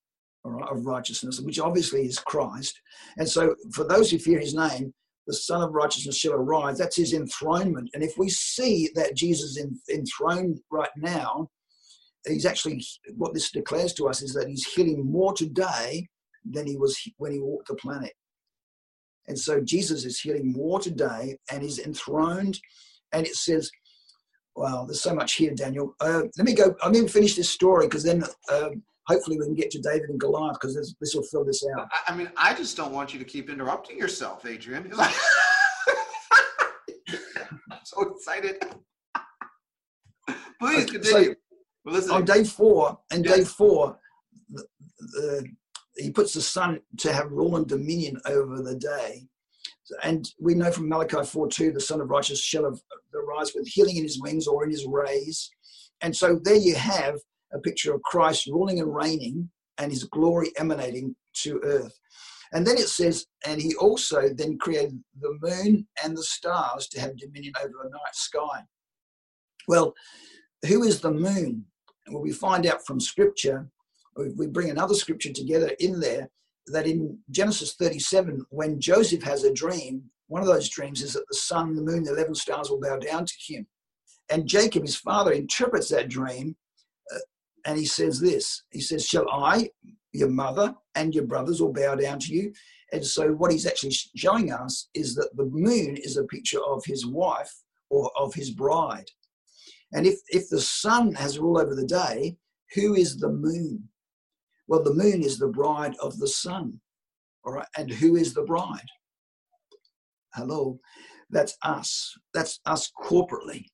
of righteousness, which obviously is Christ. And so for those who fear his name, the Sun of Righteousness shall arise. That's his enthronement. And if we see that Jesus is enthroned right now, he's actually, what this declares to us is that he's healing more today than he was when he walked the planet. And so Jesus is healing more today and he's enthroned. And it says, wow, there's so much here, Daniel. Uh, let me go, I'm going to finish this story because then um, hopefully we can get to David and Goliath because this, this will fill this out. I, I mean, I just don't want you to keep interrupting yourself, Adrian. I'm so excited. Please continue. So, on day four, and day four, the, the, he puts the sun to have rule and dominion over the day. And we know from Malachi 4 2, the Sun of Righteousness shall arise with healing in his wings or in his rays. And so there you have a picture of Christ ruling and reigning and his glory emanating to earth. And then it says, and he also then created the moon and the stars to have dominion over the night sky. Well, who is the moon? Well, we find out from scripture, we bring another scripture together in there, that in Genesis 37, when Joseph has a dream, one of those dreams is that the sun, the moon, the 11 stars will bow down to him. And Jacob, his father, interprets that dream uh, and he says this. He says shall i your mother and your brothers will bow down to you? And so what he's actually showing us is that the moon is a picture of his wife or of his bride and if if the sun has rule over the day who is the moon? Well the moon is the bride of the sun. All right and who is the bride? Hello that's us. That's us corporately.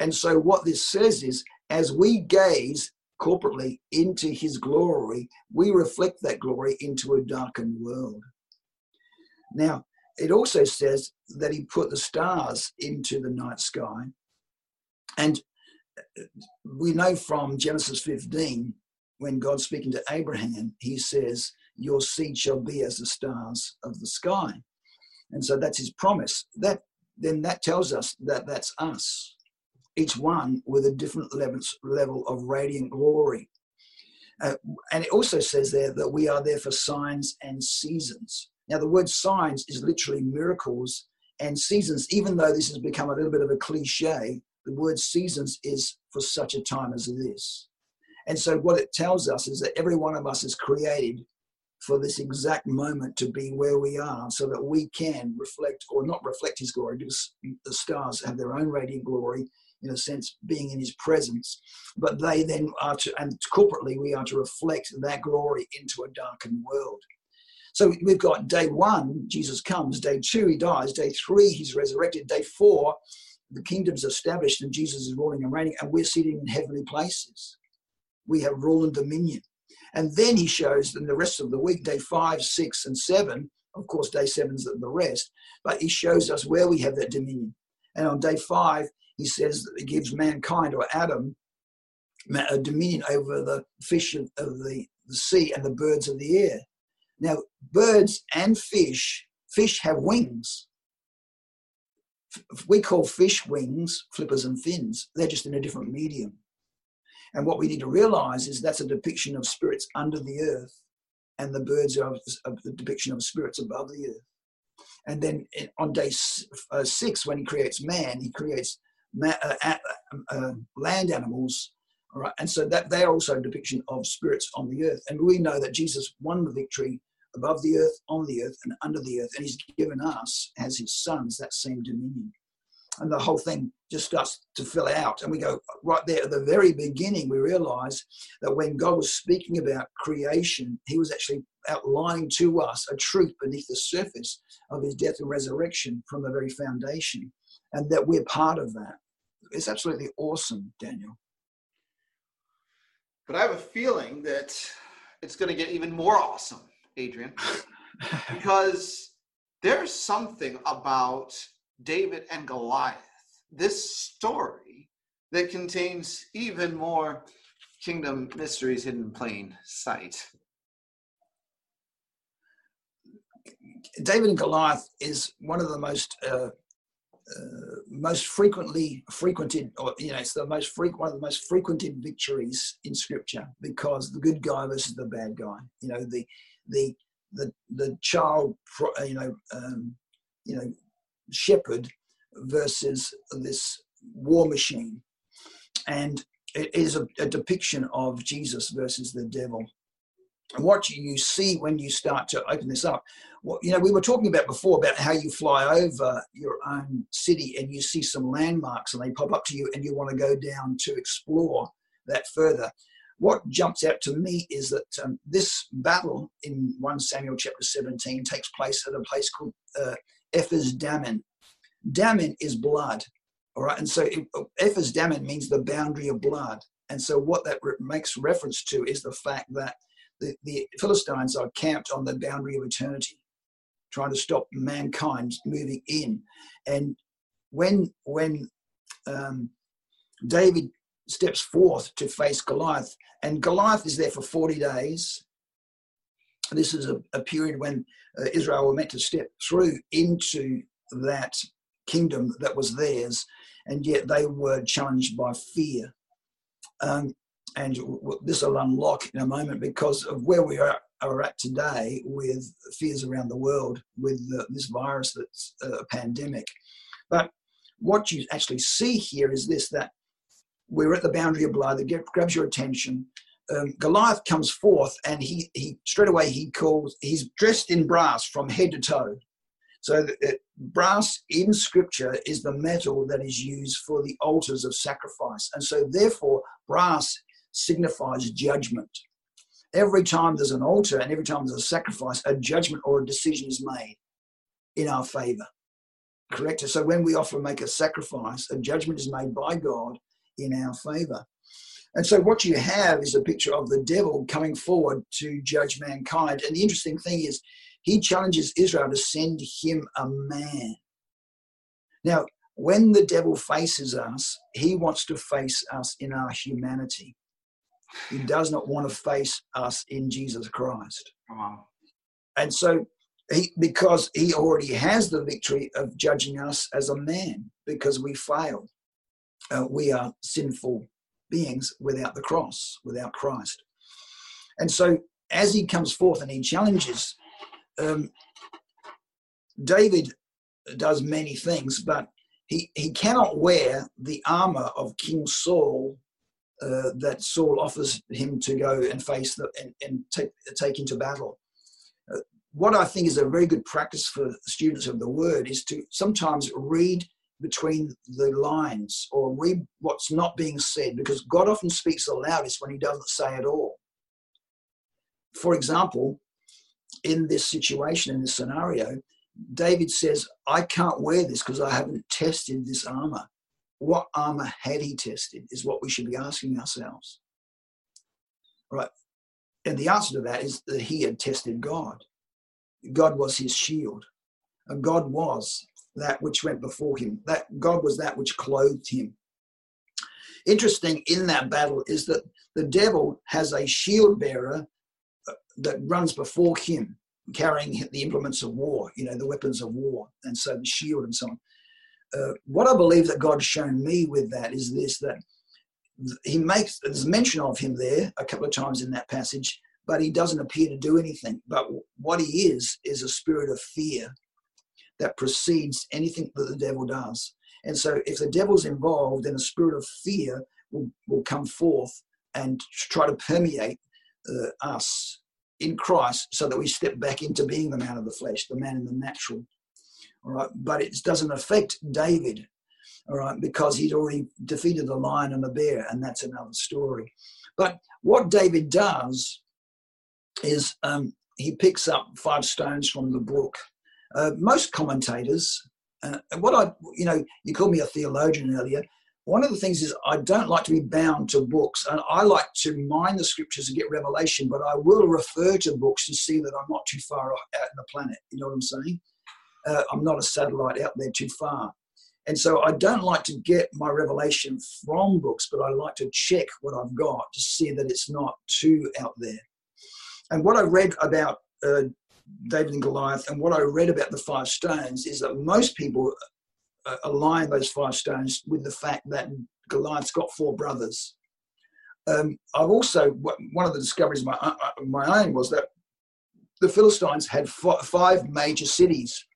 And so what this says is as we gaze corporately into his glory, we reflect that glory into a darkened world. Now, it also says that he put the stars into the night sky. And we know from Genesis 15, when God's speaking to Abraham, he says, Your seed shall be as the stars of the sky. And so that's his promise. That then that tells us that that's us each one with a different level of radiant glory. Uh, and it also says there that we are there for signs and seasons. Now, the word signs is literally miracles and seasons, even though this has become a little bit of a cliche, the word seasons is for such a time as this. And so, what it tells us is that every one of us is created for this exact moment to be where we are so that we can reflect or not reflect his glory because the stars have their own radiant glory in a sense, being in his presence. But they then are to, and corporately, we are to reflect that glory into a darkened world. So we've got day one, Jesus comes. Day two, he dies. Day three, he's resurrected. Day four, the kingdom's established and Jesus is ruling and reigning, and we're sitting in heavenly places. We have rule and dominion. And then he shows in the rest of the week, day five, six, and seven, Of course, day seven's the the rest, but he shows us where we have that dominion. And on day five, he says that he gives mankind or Adam a dominion over the fish of, of the, the sea and the birds of the air. Now, birds and fish, fish have wings. We call fish wings flippers and fins. They're just in a different medium. And what we need to realize is that's a depiction of spirits under the earth, and the birds are the depiction of spirits above the earth. And then on day uh, six, when he creates man, he creates uh, a- uh, land animals. All right, and so that they are also a depiction of spirits on the earth. And we know that Jesus won the victory above the earth, on the earth, and under the earth, and he's given us as his sons that same dominion and the whole thing just starts to fill out. And we go right there at the very beginning, we realize that when God was speaking about creation, he was actually outlining to us a truth beneath the surface of his death and resurrection from the very foundation, and that we're part of that. It's absolutely awesome, Daniel. But I have a feeling that it's going to get even more awesome, Adrian, because there's something about David and Goliath, this story that contains even more kingdom mysteries hidden in plain sight. David and Goliath is one of the most uh, uh, most frequently frequented, or you know, it's the most frequent one of the most frequented victories in Scripture because the good guy versus the bad guy. You know, the the the the child, you know, um, you know, shepherd versus this war machine, and it is a, a depiction of Jesus versus the devil. And what you see when you start to open this up, well, you know, we were talking about before about how you fly over your own city and you see some landmarks and they pop up to you and you want to go down to explore that further. What jumps out to me is that um, this battle in 1 Samuel chapter 17 takes place at a place called uh, Ephes Dammim. Dammim is blood, all right? And so Ephes Dammim means the boundary of blood. And so what that re- makes reference to is the fact that the, the Philistines are camped on the boundary of eternity, trying to stop mankind moving in. And when when um, David steps forth to face Goliath, and Goliath is there for 40 days. This is a, a period when uh, Israel were meant to step through into that kingdom that was theirs, and yet they were challenged by fear. Um, and w- this will unlock in a moment because of where we are, are at today with fears around the world with this virus that's uh, a pandemic. But what you actually see here is this that we're at the boundary of blood that grabs your attention. Um, Goliath comes forth and he, he straight away he calls, he's dressed in brass from head to toe. So uh, brass in scripture is the metal that is used for the altars of sacrifice. And so therefore brass signifies judgment. Every time there's an altar and every time there's a sacrifice, a judgment or a decision is made in our favor. Correct? So when we offer and make a sacrifice, a judgment is made by God in our favor. And so what you have is a picture of the devil coming forward to judge mankind. And the interesting thing is, he challenges Israel to send him a man. Now, when the devil faces us, he wants to face us in our humanity. He does not want to face us in Jesus Christ. And so he because he already has the victory of judging us as a man because we failed. Uh, we are sinful beings without the cross, without Christ. And so as he comes forth and he challenges, um, David does many things, but he, he cannot wear the armor of King Saul uh, that Saul offers him to go and face the, and, and take, take into battle. Uh, what I think is a very good practice for students of the word is to sometimes read between the lines or read what's not being said because God often speaks the loudest when he doesn't say it all. For example, in this situation, in this scenario, David says, I can't wear this because I haven't tested this armor. What armor had he tested is what we should be asking ourselves. Right. And the answer to that is that he had tested God. God was his shield. And God was that which went before him. That God was that which clothed him. Interesting in that battle is that the devil has a shield bearer uh, that runs before him, carrying the implements of war, you know, the weapons of war, and so the shield and so on. Uh, what I believe that God's shown me with that is this that he makes there's mention of him there a couple of times in that passage, but he doesn't appear to do anything. But what he is is a spirit of fear that precedes anything that the devil does. And so, if the devil's involved, then a spirit of fear will, will come forth and try to permeate uh, us in Christ so that we step back into being the man of the flesh, the man in the natural. All right. But it doesn't affect David, all right, because he'd already defeated the lion and the bear, and that's another story. But what David does is um, he picks up five stones from the brook uh, most commentators, uh, what I, you know, you called me a theologian earlier. One of the things is I don't like to be bound to books, and I like to mine the scriptures and get revelation, but I will refer to books to see that I'm not too far out in the planet. You know what I'm saying? Uh, I'm not a satellite out there too far. And so I don't like to get my revelation from books, but I like to check what I've got to see that it's not too out there. And what I read about uh, David and Goliath, and what I read about the five stones is that most people uh, align those five stones with the fact that Goliath's got four brothers. Um, I've also one of the discoveries of my uh, uh, my own was that the Philistines had five major cities,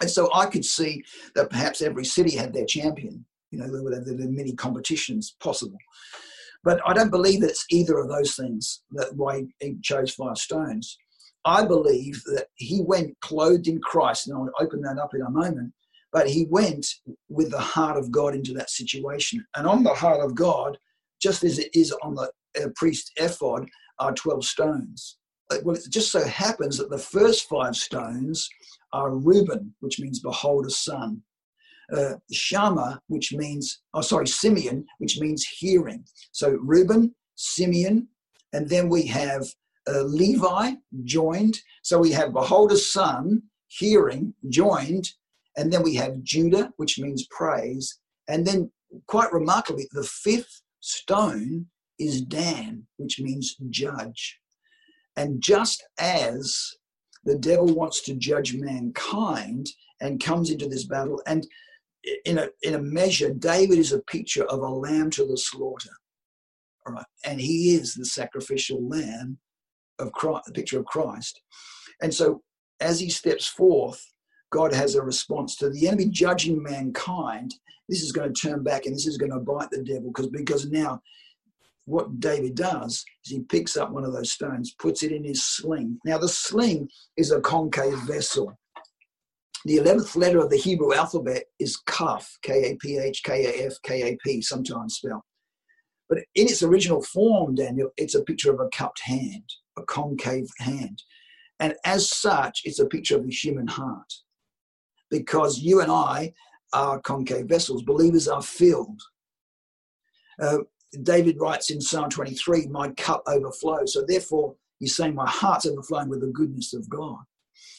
and so I could see that perhaps every city had their champion. You know, there were, there were many competitions possible. But I don't believe that it's either of those things that why he chose five stones. I believe that he went clothed in Christ, and I'll open that up in a moment, but he went with the heart of God into that situation. And on the heart of God, just as it is on the uh, priest ephod, are 12 stones. Well, it just so happens that the first five stones are Reuben, which means behold a son. Uh, Shammah, which means, oh, sorry, Simeon, which means hearing. So Reuben, Simeon, and then we have uh, Levi joined. So we have Behold a son, hearing, joined. And then we have Judah, which means praise. And then, quite remarkably, the fifth stone is Dan, which means judge. And just as the devil wants to judge mankind and comes into this battle, and in a, in a measure, David is a picture of a lamb to the slaughter. All right. And he is the sacrificial lamb of Christ, the picture of Christ. And so as he steps forth, God has a response to the enemy judging mankind. This is going to turn back and this is going to bite the devil because because now what David does is he picks up one of those stones, puts it in his sling. Now the sling is a concave vessel. The 11th letter of the Hebrew alphabet is Kaf, K A P H K A F K A P, sometimes spelled. But in its original form, Daniel, it's a picture of a cupped hand a concave hand. And as such, it's a picture of the human heart. Because you and I are concave vessels, believers are filled. Uh, David writes in Psalm 23, My cup overflows. So therefore, he's saying, My heart's overflowing with the goodness of God.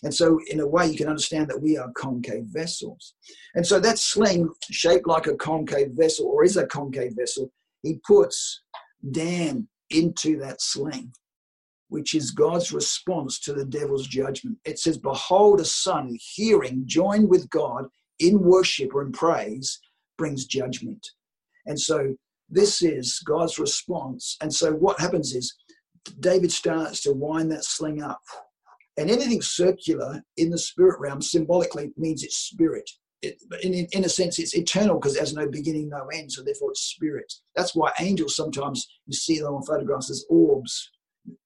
And so, in a way, you can understand that we are concave vessels. And so, that sling, shaped like a concave vessel, or is a concave vessel, he puts Dan into that sling which is God's response to the devil's judgment. It says, Behold, a son hearing, joined with God in worship or in praise, brings judgment. And so this is God's response. And so what happens is David starts to wind that sling up. And anything circular in the spirit realm symbolically means it's spirit. It, in, in, a sense, it's eternal because it has no beginning, no end, so therefore it's spirit. That's why angels sometimes you see them on photographs as orbs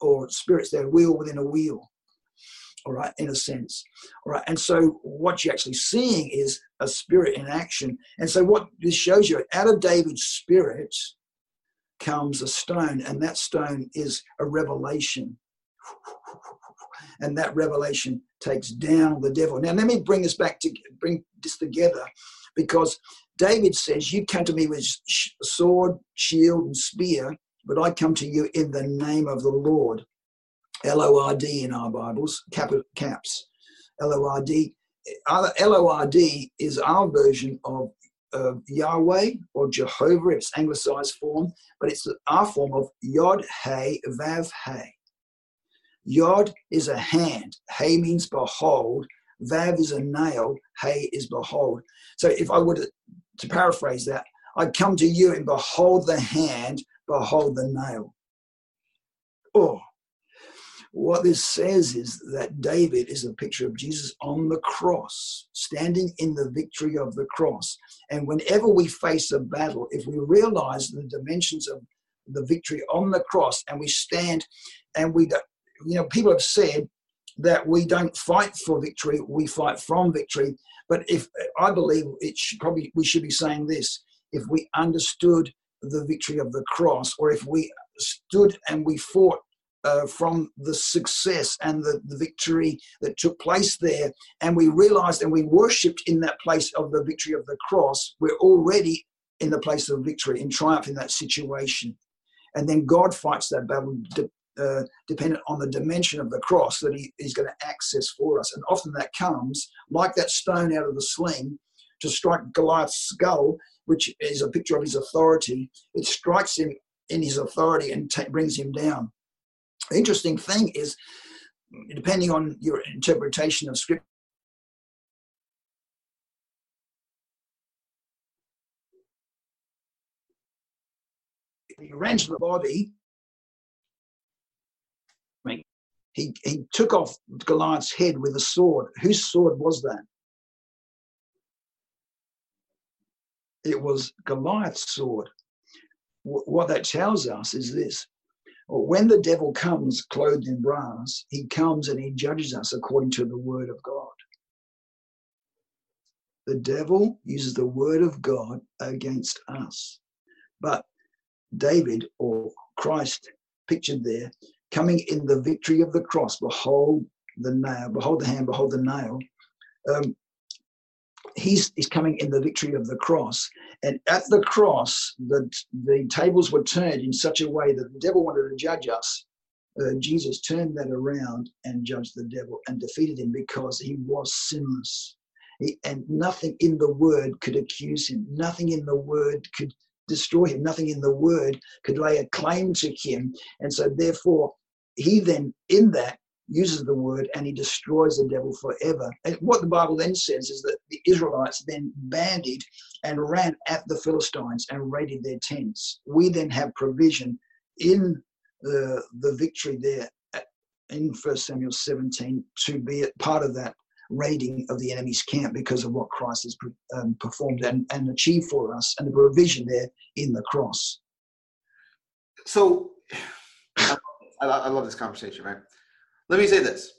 or spirits that wheel within a wheel. All right in a sense. All right and so what you're actually seeing is a spirit in action. And so what this shows you out of david's spirit comes a stone and that stone is a revelation. And that revelation takes down the devil. Now let me bring this back to bring this together because david says you come to me with sword shield and spear but I come to you in the name of the Lord. L O R D in our Bibles, cap, caps. L O R D. L O R D is our version of Yahweh or Jehovah, it's anglicized form, but it's our form of Yod Hey Vav Hey. Yod is a hand, Hey means behold, Vav is a nail, Hey is behold. So if I were to, to paraphrase that, I'd come to you and behold the hand, behold the nail. Oh, what this says is that David is a picture of Jesus on the cross, standing in the victory of the cross. And whenever we face a battle, if we realize the dimensions of the victory on the cross and we stand and we, you know, people have said that we don't fight for victory, we fight from victory. But if I believe it should probably, we should be saying this if we understood the victory of the cross, or if we stood and we fought uh, from the success and the, the victory that took place there. And we realized and we worshiped in that place of the victory of the cross. We're already in the place of victory, in triumph in that situation. And then God fights that battle de- uh, dependent on the dimension of the cross that he is going to access for us. And often that comes like that stone out of the sling to strike Goliath's skull, which is a picture of his authority. It strikes him in his authority and t- brings him down. The interesting thing is, depending on your interpretation of scripture, he to the body. He, he took off Goliath's head with a sword. Whose sword was that? It was Goliath's sword. What that tells us is this when the devil comes clothed in brass, he comes and he judges us according to the word of God. The devil uses the word of God against us. But David or Christ pictured there, coming in the victory of the cross, behold the nail, behold the hand, behold the nail. Um, he's, he's coming in the victory of the cross. And at the cross, the, the tables were turned in such a way that the devil wanted to judge us. Uh, Jesus turned that around and judged the devil and defeated him because he was sinless. He, and nothing in the word could accuse him. Nothing in the word could destroy him. Nothing in the word could lay a claim to him. And so, therefore, he then, in that, uses the word and he destroys the devil forever. And what the Bible then says is that the Israelites then bandied and ran at the Philistines and raided their tents. We then have provision in the, the victory there in 1 Samuel 17 to be part of that raiding of the enemy's camp because of what Christ has um, performed and, and achieved for us and the provision there in the cross. So I, I love this conversation, right? Let me say this.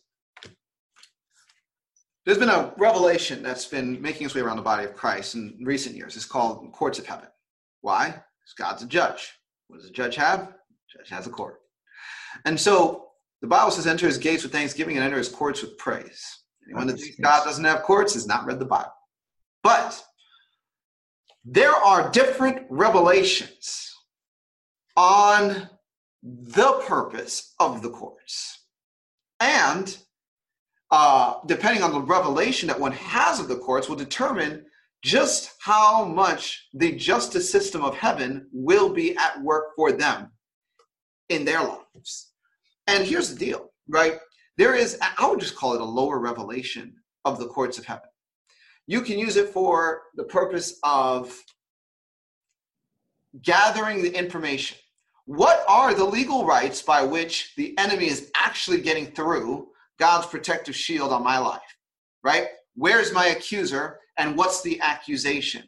There's been a revelation that's been making its way around the body of Christ in recent years. It's called courts of heaven. Why? Because God's a judge. What does a judge have? judge has a court. And so the Bible says, enter his gates with thanksgiving and enter his courts with praise. Anyone that thinks God doesn't have courts has not read the Bible. But there are different revelations on the purpose of the courts. And uh, depending on the revelation that one has of the courts, will determine just how much the justice system of heaven will be at work for them in their lives. And here's the deal, right? There is, I would just call it a lower revelation of the courts of heaven. You can use it for the purpose of gathering the information what are the legal rights by which the enemy is actually getting through God's protective shield on my life? Right? Where's my accuser and what's the accusation?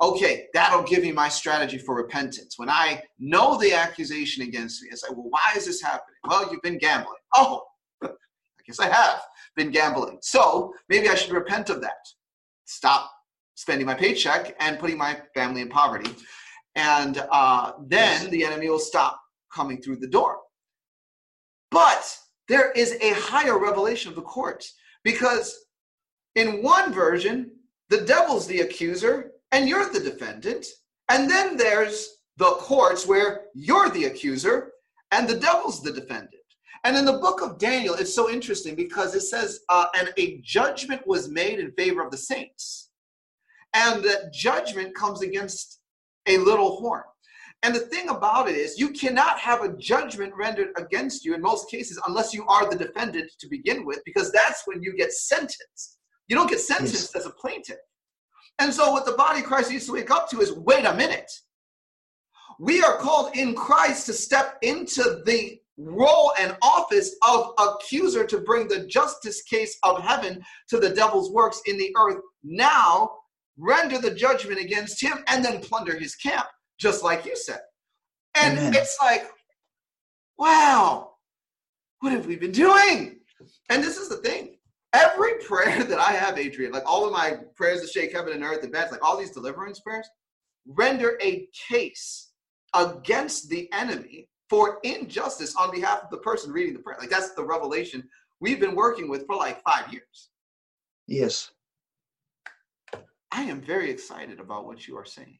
Okay, that'll give me my strategy for repentance. When I know the accusation against me, I say, well, why is this happening? Well, you've been gambling. Oh, I guess I have been gambling. So maybe I should repent of that. Stop spending my paycheck and putting my family in poverty and uh, then the enemy will stop coming through the door. But there is a higher revelation of the courts because in one version, the devil's the accuser and you're the defendant. And then there's the courts where you're the accuser and the devil's the defendant. And in the book of Daniel, it's so interesting because it says, uh, and a judgment was made in favor of the saints. And that judgment comes against a little horn. And the thing about it is, you cannot have a judgment rendered against you in most cases unless you are the defendant to begin with, because that's when you get sentenced. You don't get sentenced yes. as a plaintiff. And so, what the body of Christ needs to wake up to is wait a minute. We are called in Christ to step into the role and office of accuser to bring the justice case of heaven to the devil's works in the earth. Now, render the judgment against him and then plunder his camp, just like you said. And Amen. it's like, wow, what have we been doing? And this is the thing. Every prayer that I have, Adrian, like all of my prayers to shake heaven and earth and beds, like all these deliverance prayers, render a case against the enemy for injustice on behalf of the person reading the prayer. Like that's the revelation we've been working with for like five years. Yes. I am very excited about what you are saying.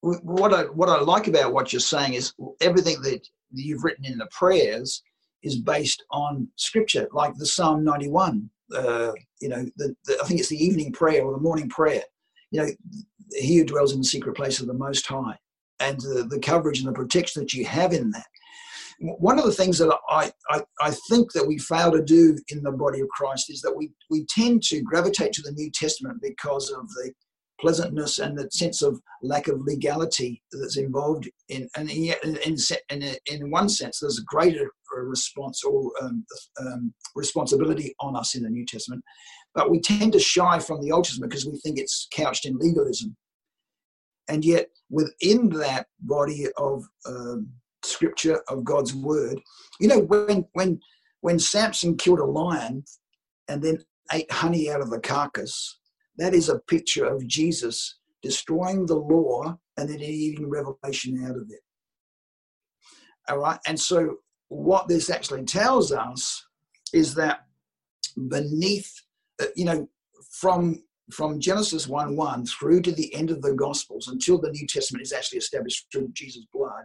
What I what I like about what you're saying is everything that you've written in the prayers is based on scripture, like the Psalm 91. Uh, you know, the, the, I think it's the evening prayer or the morning prayer. You know, he who dwells in the secret place of the Most High and the, the coverage and the protection that you have in that. One of the things that I, I, I think that we fail to do in the body of Christ is that we, we tend to gravitate to the New Testament because of the pleasantness and the sense of lack of legality that's involved in and in, in, in, in one sense there's a greater response or um, um, responsibility on us in the new testament. But we tend to shy from the old testament because we think it's couched in legalism. And yet, within that body of um, scripture of God's word, you know, when when when Samson killed a lion and then ate honey out of the carcass, that is a picture of Jesus destroying the law and then eating revelation out of it. All right, and so what this actually tells us is that beneath, uh, you know, from from Genesis 1 1 through to the end of the Gospels until the New Testament is actually established through Jesus' blood,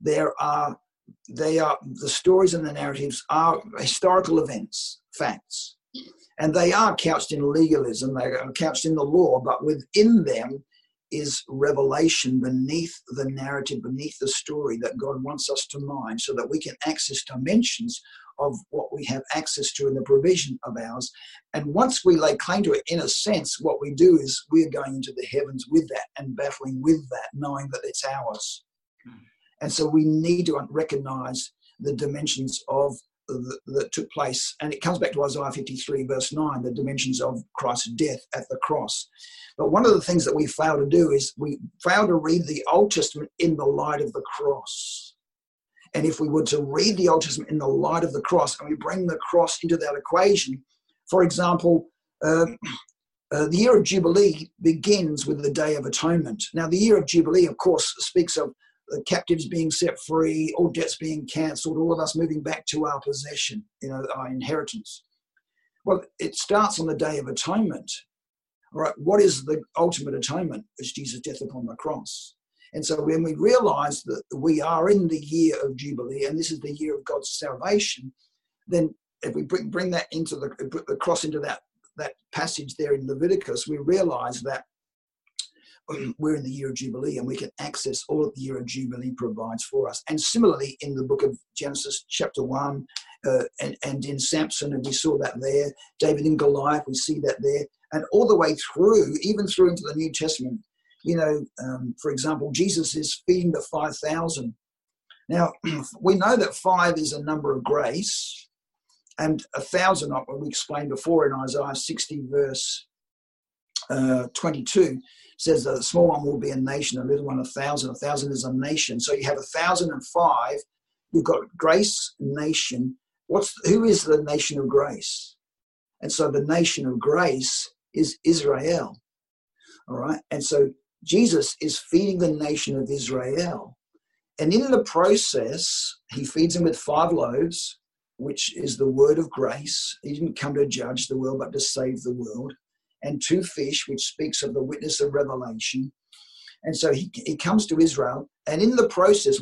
there are they are the stories and the narratives are historical events, facts. And they are couched in legalism, they are couched in the law, but within them is revelation beneath the narrative, beneath the story that God wants us to mind so that we can access dimensions of what we have access to in the provision of ours. And once we lay claim to it, in a sense, what we do is we're going into the heavens with that and battling with that, knowing that it's ours. Hmm. And so we need to recognize the dimensions of the, that took place. And it comes back to Isaiah 53, verse 9, the dimensions of Christ's death at the cross. But one of the things that we fail to do is we fail to read the Old Testament in the light of the cross. And if we were to read the Old Testament in the light of the cross and we bring the cross into that equation, for example, um, uh, the year of Jubilee begins with the Day of Atonement. Now, the year of Jubilee, of course, speaks of Uh, captives being set free, all debts being cancelled, all of us moving back to our possession, you know, our inheritance. Well, it starts on the Day of Atonement. All right, what is the ultimate atonement? It's Jesus' death upon the cross. And so when we realize that we are in the year of Jubilee and this is the year of God's salvation, then if we bring, bring that into the, the cross into that, that passage there in Leviticus, we realize that we're in the year of Jubilee and we can access all that the year of Jubilee provides for us. And similarly, in the book of Genesis, chapter 1, uh, and, and in Samson, and we saw that there, David and Goliath, we see that there, and all the way through, even through into the New Testament, you know, um, for example, Jesus is feeding the 5,000. Now, we know that five is a number of grace, and a thousand, we explained before in Isaiah 60, verse uh, 22, says that a small one will be a nation, a little one a thousand, a thousand is a nation. So you have a thousand and five, you've got grace, nation. What's who is the nation of grace? And so the nation of grace is Israel. All right. And so Jesus is feeding the nation of Israel. And in the process, he feeds them with five loaves, which is the word of grace. He didn't come to judge the world, but to save the world. And two fish, which speaks of the witness of revelation. And so he, he comes to Israel, and in the process,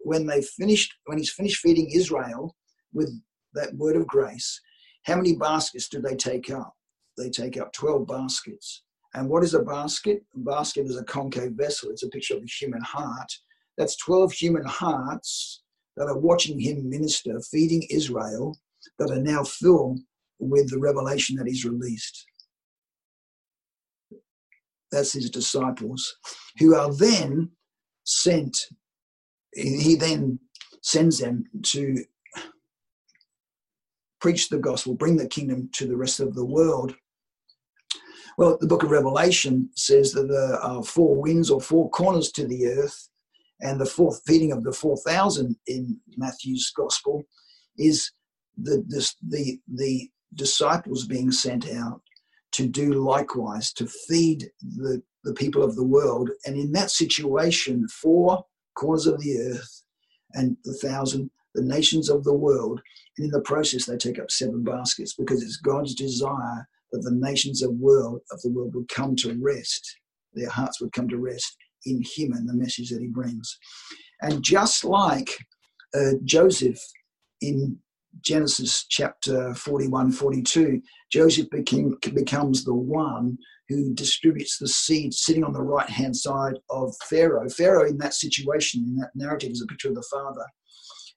when they finished, when he's finished feeding Israel with that word of grace, how many baskets do they take up? They take up 12 baskets. And what is a basket? A basket is a concave vessel. It's a picture of the human heart. That's 12 human hearts that are watching him minister, feeding Israel, that are now filled with the revelation that he's released. That's his disciples, who are then sent, he then sends them to preach the gospel, bring the kingdom to the rest of the world. Well, the book of Revelation says that there are four winds or four corners to the earth, and the fourth feeding of the 4,000 in Matthew's gospel is the, this, the, the disciples being sent out to do likewise, to feed the, the people of the world. And in that situation, four corners of the earth and the thousand, the nations of the world, and in the process, they take up seven baskets because it's God's desire that the nations of world of the world would come to rest. Their hearts would come to rest in Him and the message that He brings. And just like uh, Joseph in Genesis chapter 41, 42, Joseph became, becomes the one who distributes the seed sitting on the right hand side of Pharaoh. Pharaoh, in that situation, in that narrative, is a picture of the father.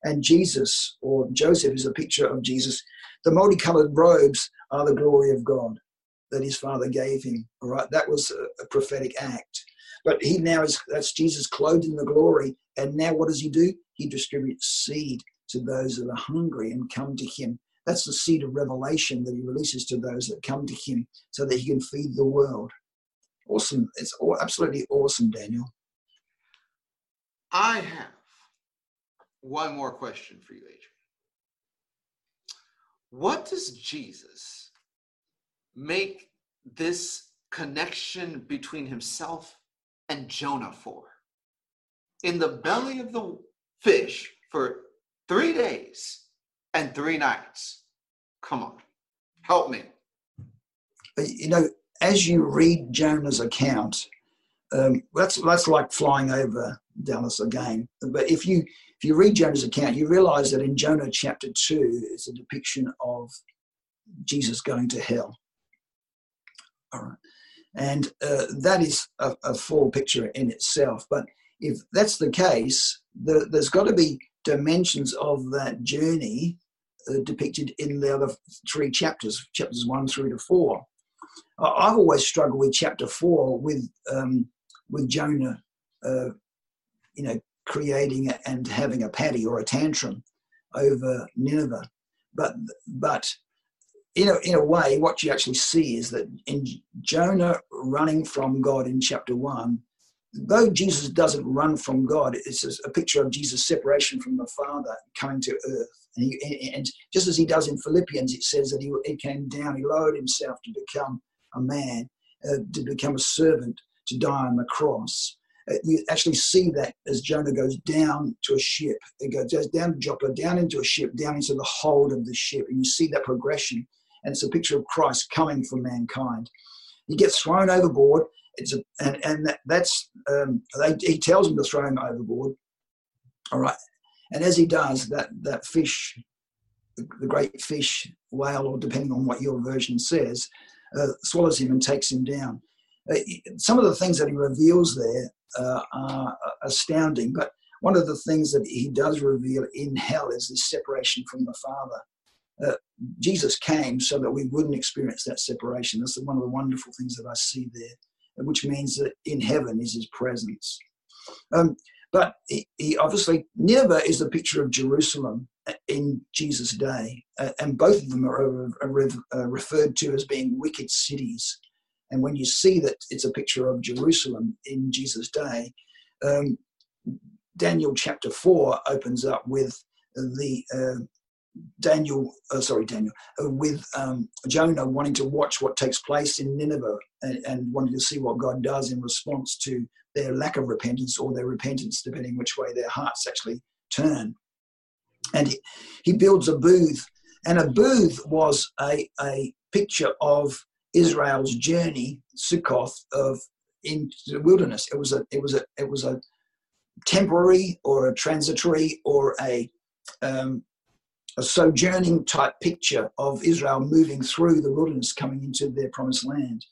And Jesus, or Joseph, is a picture of Jesus. The multicolored robes are the glory of God that his father gave him. All right, that was a, a prophetic act. But he now is, that's Jesus clothed in the glory. And now what does he do? He distributes seed to those that are hungry and come to him. That's the seed of revelation that he releases to those that come to him so that he can feed the world. Awesome. It's absolutely awesome, Daniel. I have one more question for you, Adrian. What does Jesus make this connection between himself and Jonah for? In the belly of the fish for three days and three nights. Come on, help me. You know, as you read Jonah's account, um, that's that's like flying over Dallas again. But if you if you read Jonah's account, you realize that in Jonah chapter two, is a depiction of Jesus going to hell. All right, and uh, that is a, a, full picture in itself. But if that's the case, the, there's got to be dimensions of that journey uh, depicted in the other three chapters, chapters one through to four. I've always struggled with chapter four with um, with Jonah, uh, you know, creating and having a patty or a tantrum over Nineveh, but but in a, in a way, what you actually see is that in Jonah running from God in chapter one, though Jesus doesn't run from God, it's a picture of Jesus' separation from the Father coming to earth. And, he, and just as he does in Philippians, it says that he, he came down, he lowered himself to become a man, uh, to become a servant, to die on the cross. Uh, you actually see that as Jonah goes down to a ship. It goes down to Joppa, down into a ship, down into the hold of the ship. And you see that progression. And it's a picture of Christ coming for mankind. He gets thrown overboard it's a, and and that, that's um, they, he tells him to throw him overboard. All right, and as he does, that that fish, the, the great fish, whale, or depending on what your version says, uh, swallows him and takes him down. Uh, some of the things that he reveals there uh, are astounding, but one of the things that he does reveal in hell is this separation from the Father. Uh, Jesus came so that we wouldn't experience that separation. That's one of the wonderful things that I see there which means that in heaven is his presence. Um, but he, he, obviously, Nineveh is the picture of Jerusalem in Jesus' day, uh, and both of them are, are, are, referred to as being wicked cities. And when you see that it's a picture of Jerusalem in Jesus' day, um, Daniel chapter 4 opens up with the uh, Daniel, uh, sorry, Daniel, uh, with um, Jonah wanting to watch what takes place in Nineveh and, and, wanting to see what God does in response to their lack of repentance or their repentance, depending which way their hearts actually turn. And he, he builds a booth, and a booth was a, a picture of Israel's journey, Sukkoth, of into the wilderness. It was a it was a it was a temporary or a transitory or a um, a sojourning type picture of Israel moving through the wilderness, coming into their promised land.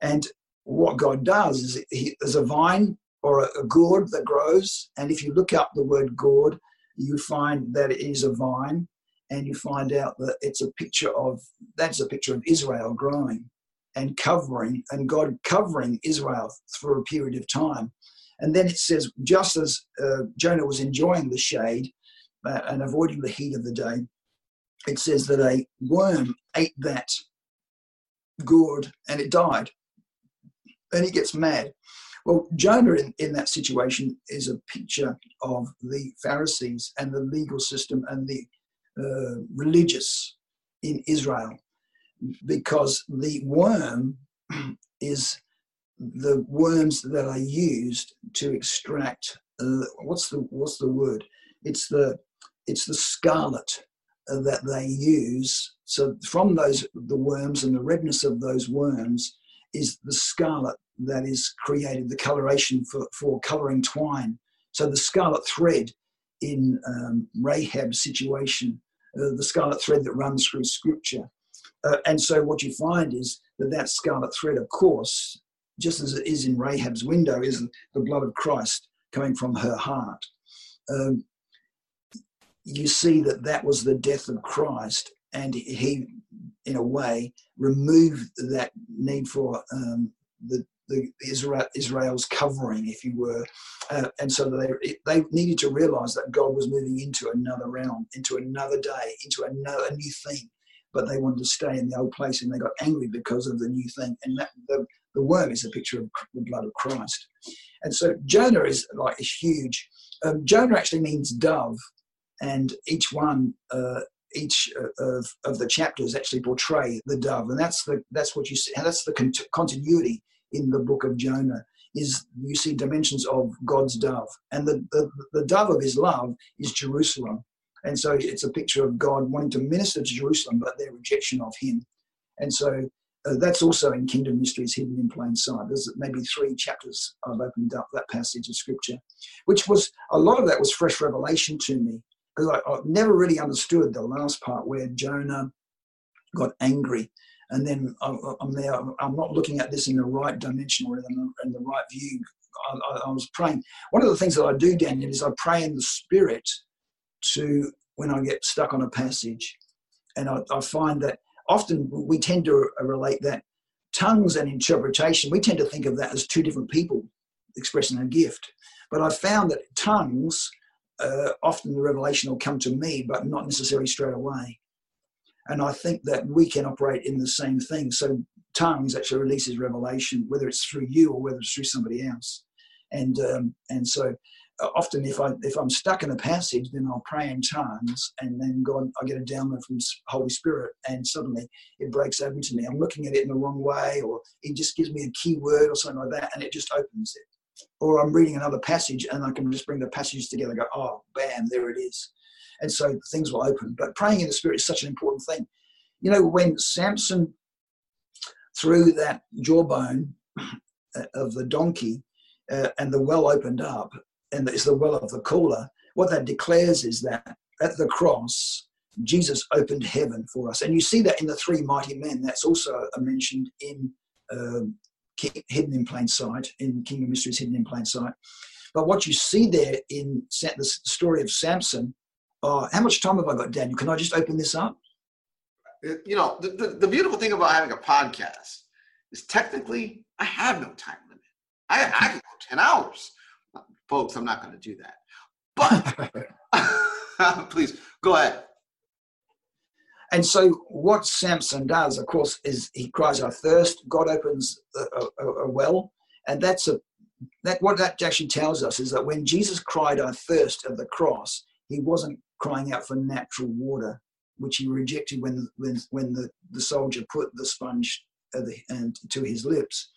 And what God does is he, there's a vine or a, a gourd that grows, and if you look up the word gourd, you find that it is a vine, and you find out that it's a picture of that's a picture of Israel growing and covering, and God covering Israel for a period of time. And then it says, just as uh, Jonah was enjoying the shade and avoiding the heat of the day, it says that a worm ate that gourd and it died. And he gets mad. Well, Jonah in, in that situation is a picture of the Pharisees and the legal system and the uh, religious in Israel because the worm is the worms that are used to extract uh, what's the what's the word it's the it's the scarlet that they use. So from those the worms and the redness of those worms is the scarlet that is created the coloration for, for coloring twine. So the scarlet thread in um, rahab's situation uh, the scarlet thread that runs through scripture. Uh, and so what you find is that that scarlet thread, of course, just as it is in Rahab's window, is the blood of Christ coming from her heart. Um, you see that that was the death of Christ, and he, in a way, removed that need for um, the, the Israel, Israel's covering, if you were, uh, and so they they needed to realize that God was moving into another realm, into another day, into another a new thing but they wanted to stay in the old place and they got angry because of the new thing. And that, the, the worm is a picture of the blood of Christ. And so Jonah is like a huge, um, Jonah actually means dove, and each one, uh, each uh, of, of the chapters actually portray the dove. And that's the, that's what you see, and that's the cont- continuity in the book of Jonah is you see dimensions of God's dove. And the, the, the dove of his love is Jerusalem. And so it's a picture of God wanting to minister to Jerusalem, but their rejection of Him. And so uh, that's also in Kingdom Mysteries hidden in plain sight. There's maybe three chapters I've opened up that passage of scripture, which was a lot of that was fresh revelation to me because I, I never really understood the last part where Jonah got angry. And then I'm, there, I'm not looking at this in the right dimension or in the, in the right view. I, I, was praying. One of the things that I do, Daniel, is I pray in the spirit to when I get stuck on a passage. And I, I find that often we tend to relate that tongues and interpretation, we tend to think of that as two different people expressing a gift. But I found that tongues, uh, often the revelation will come to me, but not necessarily straight away. And I think that we can operate in the same thing. So tongues actually releases revelation, whether it's through you or whether it's through somebody else. And um, and so often if I if I'm stuck in a passage, then I'll pray in tongues, and then God, I get a download from Holy Spirit, and suddenly it breaks open to me. I'm looking at it in the wrong way, or it just gives me a key word or something like that, and it just opens it. Or I'm reading another passage, and I can just bring the passages together. go, oh, bam, there it is, and so things will open. But praying in the Spirit is such an important thing. You know, when Samson threw that jawbone of the donkey, uh, and the well opened up, and it's the well of the caller, what that declares is that at the cross, Jesus opened heaven for us. And you see that in the three mighty men. That's also mentioned in um, Hidden in Plain Sight, in Kingdom Mysteries Hidden in Plain Sight. But what you see there in the story of Samson, uh, how much time have I got, Daniel? Can I just open this up? You know, the, the, the beautiful thing about having a podcast is technically I have no time limit. I, I can go 10 hours folks, I'm not going to do that. But please go ahead. And so, what Samson does, of course, is he cries out thirst. God opens a, a, a, well, and that's a that what that actually tells us is that when Jesus cried out thirst at the cross, he wasn't crying out for natural water, which he rejected when when when the, the soldier put the sponge the, and to his lips.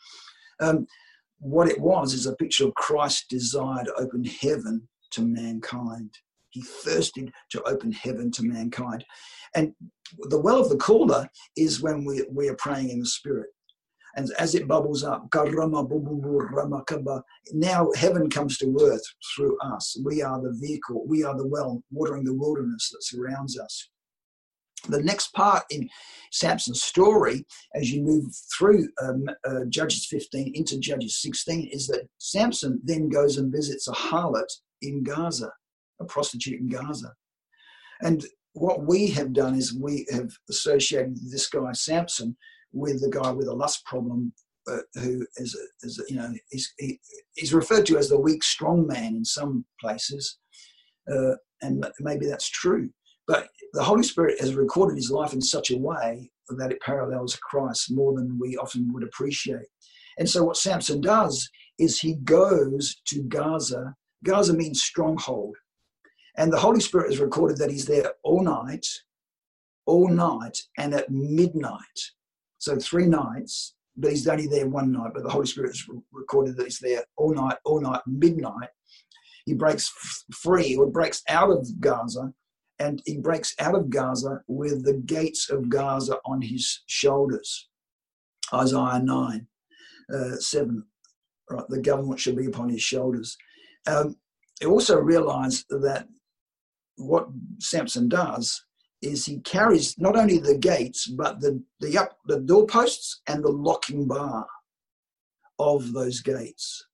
Um, what it was is a picture of Christ's desire to open heaven to mankind. He thirsted to open heaven to mankind. And the well of the caller is when we, we are praying in the Spirit. And as it bubbles up, now heaven comes to earth through us. We are the vehicle, we are the well watering the wilderness that surrounds us. The next part in Samson's story, as you move through um, uh, Judges 15 into Judges 16, is that Samson then goes and visits a harlot in Gaza, a prostitute in Gaza. And what we have done is we have associated this guy Samson with the guy with a lust problem, uh, who is, is you know, he's, he, he's referred to as the weak, strong man in some places, uh, and maybe that's true. But the Holy Spirit has recorded his life in such a way that it parallels Christ more than we often would appreciate. And so, what Samson does is he goes to Gaza. Gaza means stronghold. And the Holy Spirit has recorded that he's there all night, all night, and at midnight. So, three nights, but he's only there one night. But the Holy Spirit has recorded that he's there all night, all night, midnight. He breaks free or breaks out of Gaza and he breaks out of Gaza with the gates of Gaza on his shoulders. Isaiah 9, uh, 7, right, the government should be upon his shoulders. Um, he also realized that what Samson does is he carries not only the gates, but the, the, up, the doorposts and the locking bar of those gates.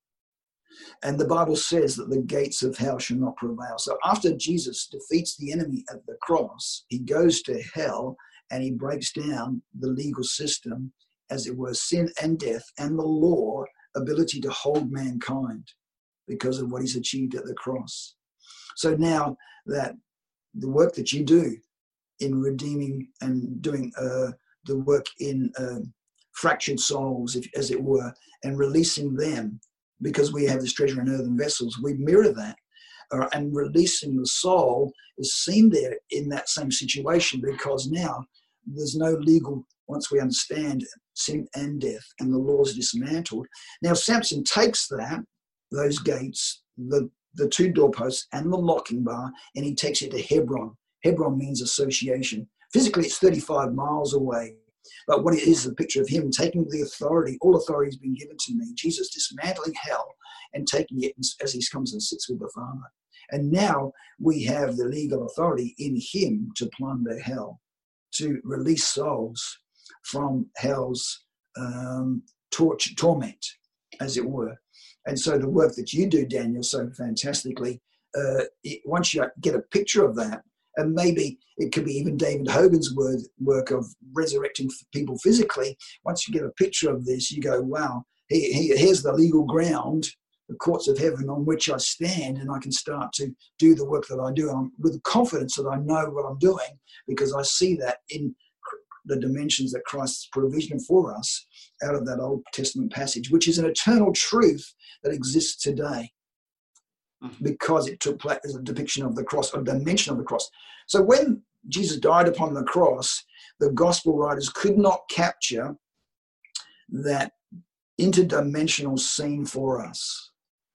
And the Bible says that the gates of hell shall not prevail. So after Jesus defeats the enemy at the cross, he goes to hell and he breaks down the legal system, as it were, sin and death and the law ability to hold mankind because of what he's achieved at the cross. So now that the work that you do in redeeming and doing uh, the work in uh, fractured souls, if, as it were, and releasing them because we have this treasure in earthen vessels, we mirror that. Uh, and releasing the soul is seen there in that same situation because now there's no legal, once we understand sin and death and the laws dismantled. Now, Samson takes that, those gates, the, the two doorposts, and the locking bar, and he takes it to Hebron. Hebron means association. Physically, it's 35 miles away but what it is, a picture of him taking the authority, all authority has been given to me, Jesus dismantling hell and taking it as he comes and sits with the Father. And now we have the legal authority in him to plunder hell, to release souls from hell's um, torture, torment, as it were. And so the work that you do, Daniel, so fantastically, uh, it, once you get a picture of that, and maybe it could be even David Hogan's word, work of resurrecting people physically. Once you get a picture of this, you go, wow, he, he, here's the legal ground, the courts of heaven on which I stand, and I can start to do the work that I do I'm, with confidence that I know what I'm doing because I see that in the dimensions that Christ's provision for us out of that Old Testament passage, which is an eternal truth that exists today. Mm-hmm. because it took place as a depiction of the cross, a dimension of the cross. So when Jesus died upon the cross, the gospel writers could not capture that interdimensional scene for us.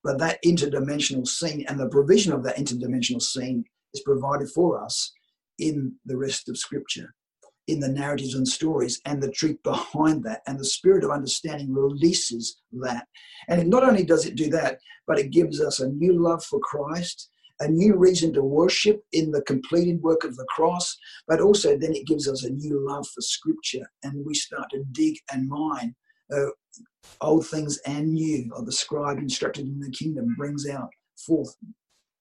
But that interdimensional scene and the provision of that interdimensional scene is provided for us in the rest of Scripture in the narratives and stories and the truth behind that. And the spirit of understanding releases that. And not only does it do that, but it gives us a new love for Christ, a new reason to worship in the completed work of the cross, but also then it gives us a new love for Scripture. And we start to dig and mine. Uh, old things and new, or the scribe instructed in the kingdom brings out forth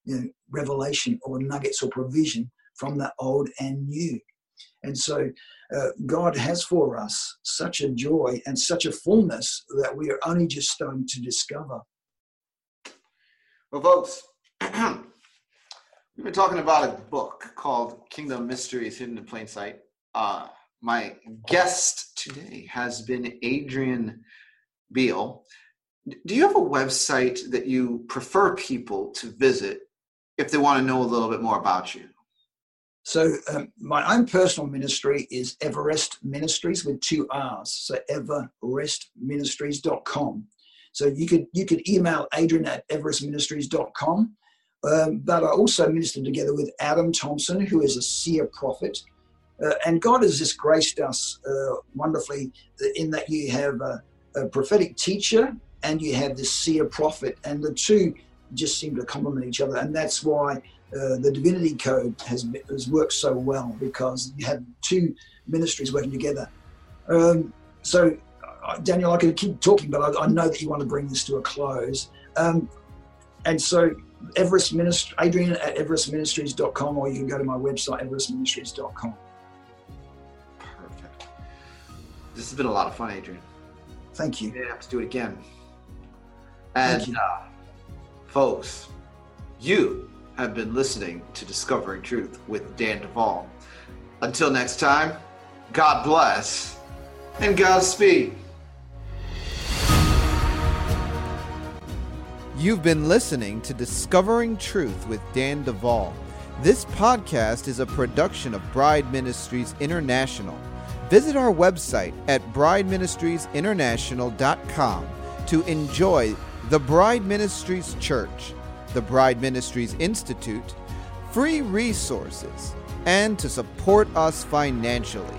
you know, revelation or nuggets or provision from the old and new. And so uh, God has for us such a joy and such a fullness that we are only just starting to discover. Well, folks, we've been talking about a book called Kingdom Mysteries Hidden in Plain Sight. Uh, my guest today has been Adrian Beale. Do you have a website that you prefer people to visit if they want to know a little bit more about you? So um, my own personal ministry is Everrest Ministries with two R's. So everrestministries.com. So you could you could email Adrian at everrestministries.com. Um, but I also ministered together with Adam Thompson, who is a seer prophet. Uh, and God has just graced us uh, wonderfully in that you have uh, a prophetic teacher and you have this seer prophet, and the two just seem to complement each other, and that's why. Uh, the divinity code has, has worked so well because you have two ministries working together. Um, so, uh, Daniel, I could keep talking, but I, I, know that you want to bring this to a close. Um, and so, Everrest Ministry, Adrian at everrestministries.com, or you can go to my website, everrestministries.com. Perfect. This has been a lot of fun, Adrian. Thank you. Yeah, have to do it again. And, uh, folks, you have been listening to Discovering Truth with Dan Duval. Until next time, God bless and Godspeed. You've been listening to Discovering Truth with Dan Duval. This podcast is a production of Bride Ministries International. Visit our website at brideministriesinternational.com to enjoy the Bride Ministries Church, the Bride Ministries Institute, free resources, and to support us financially.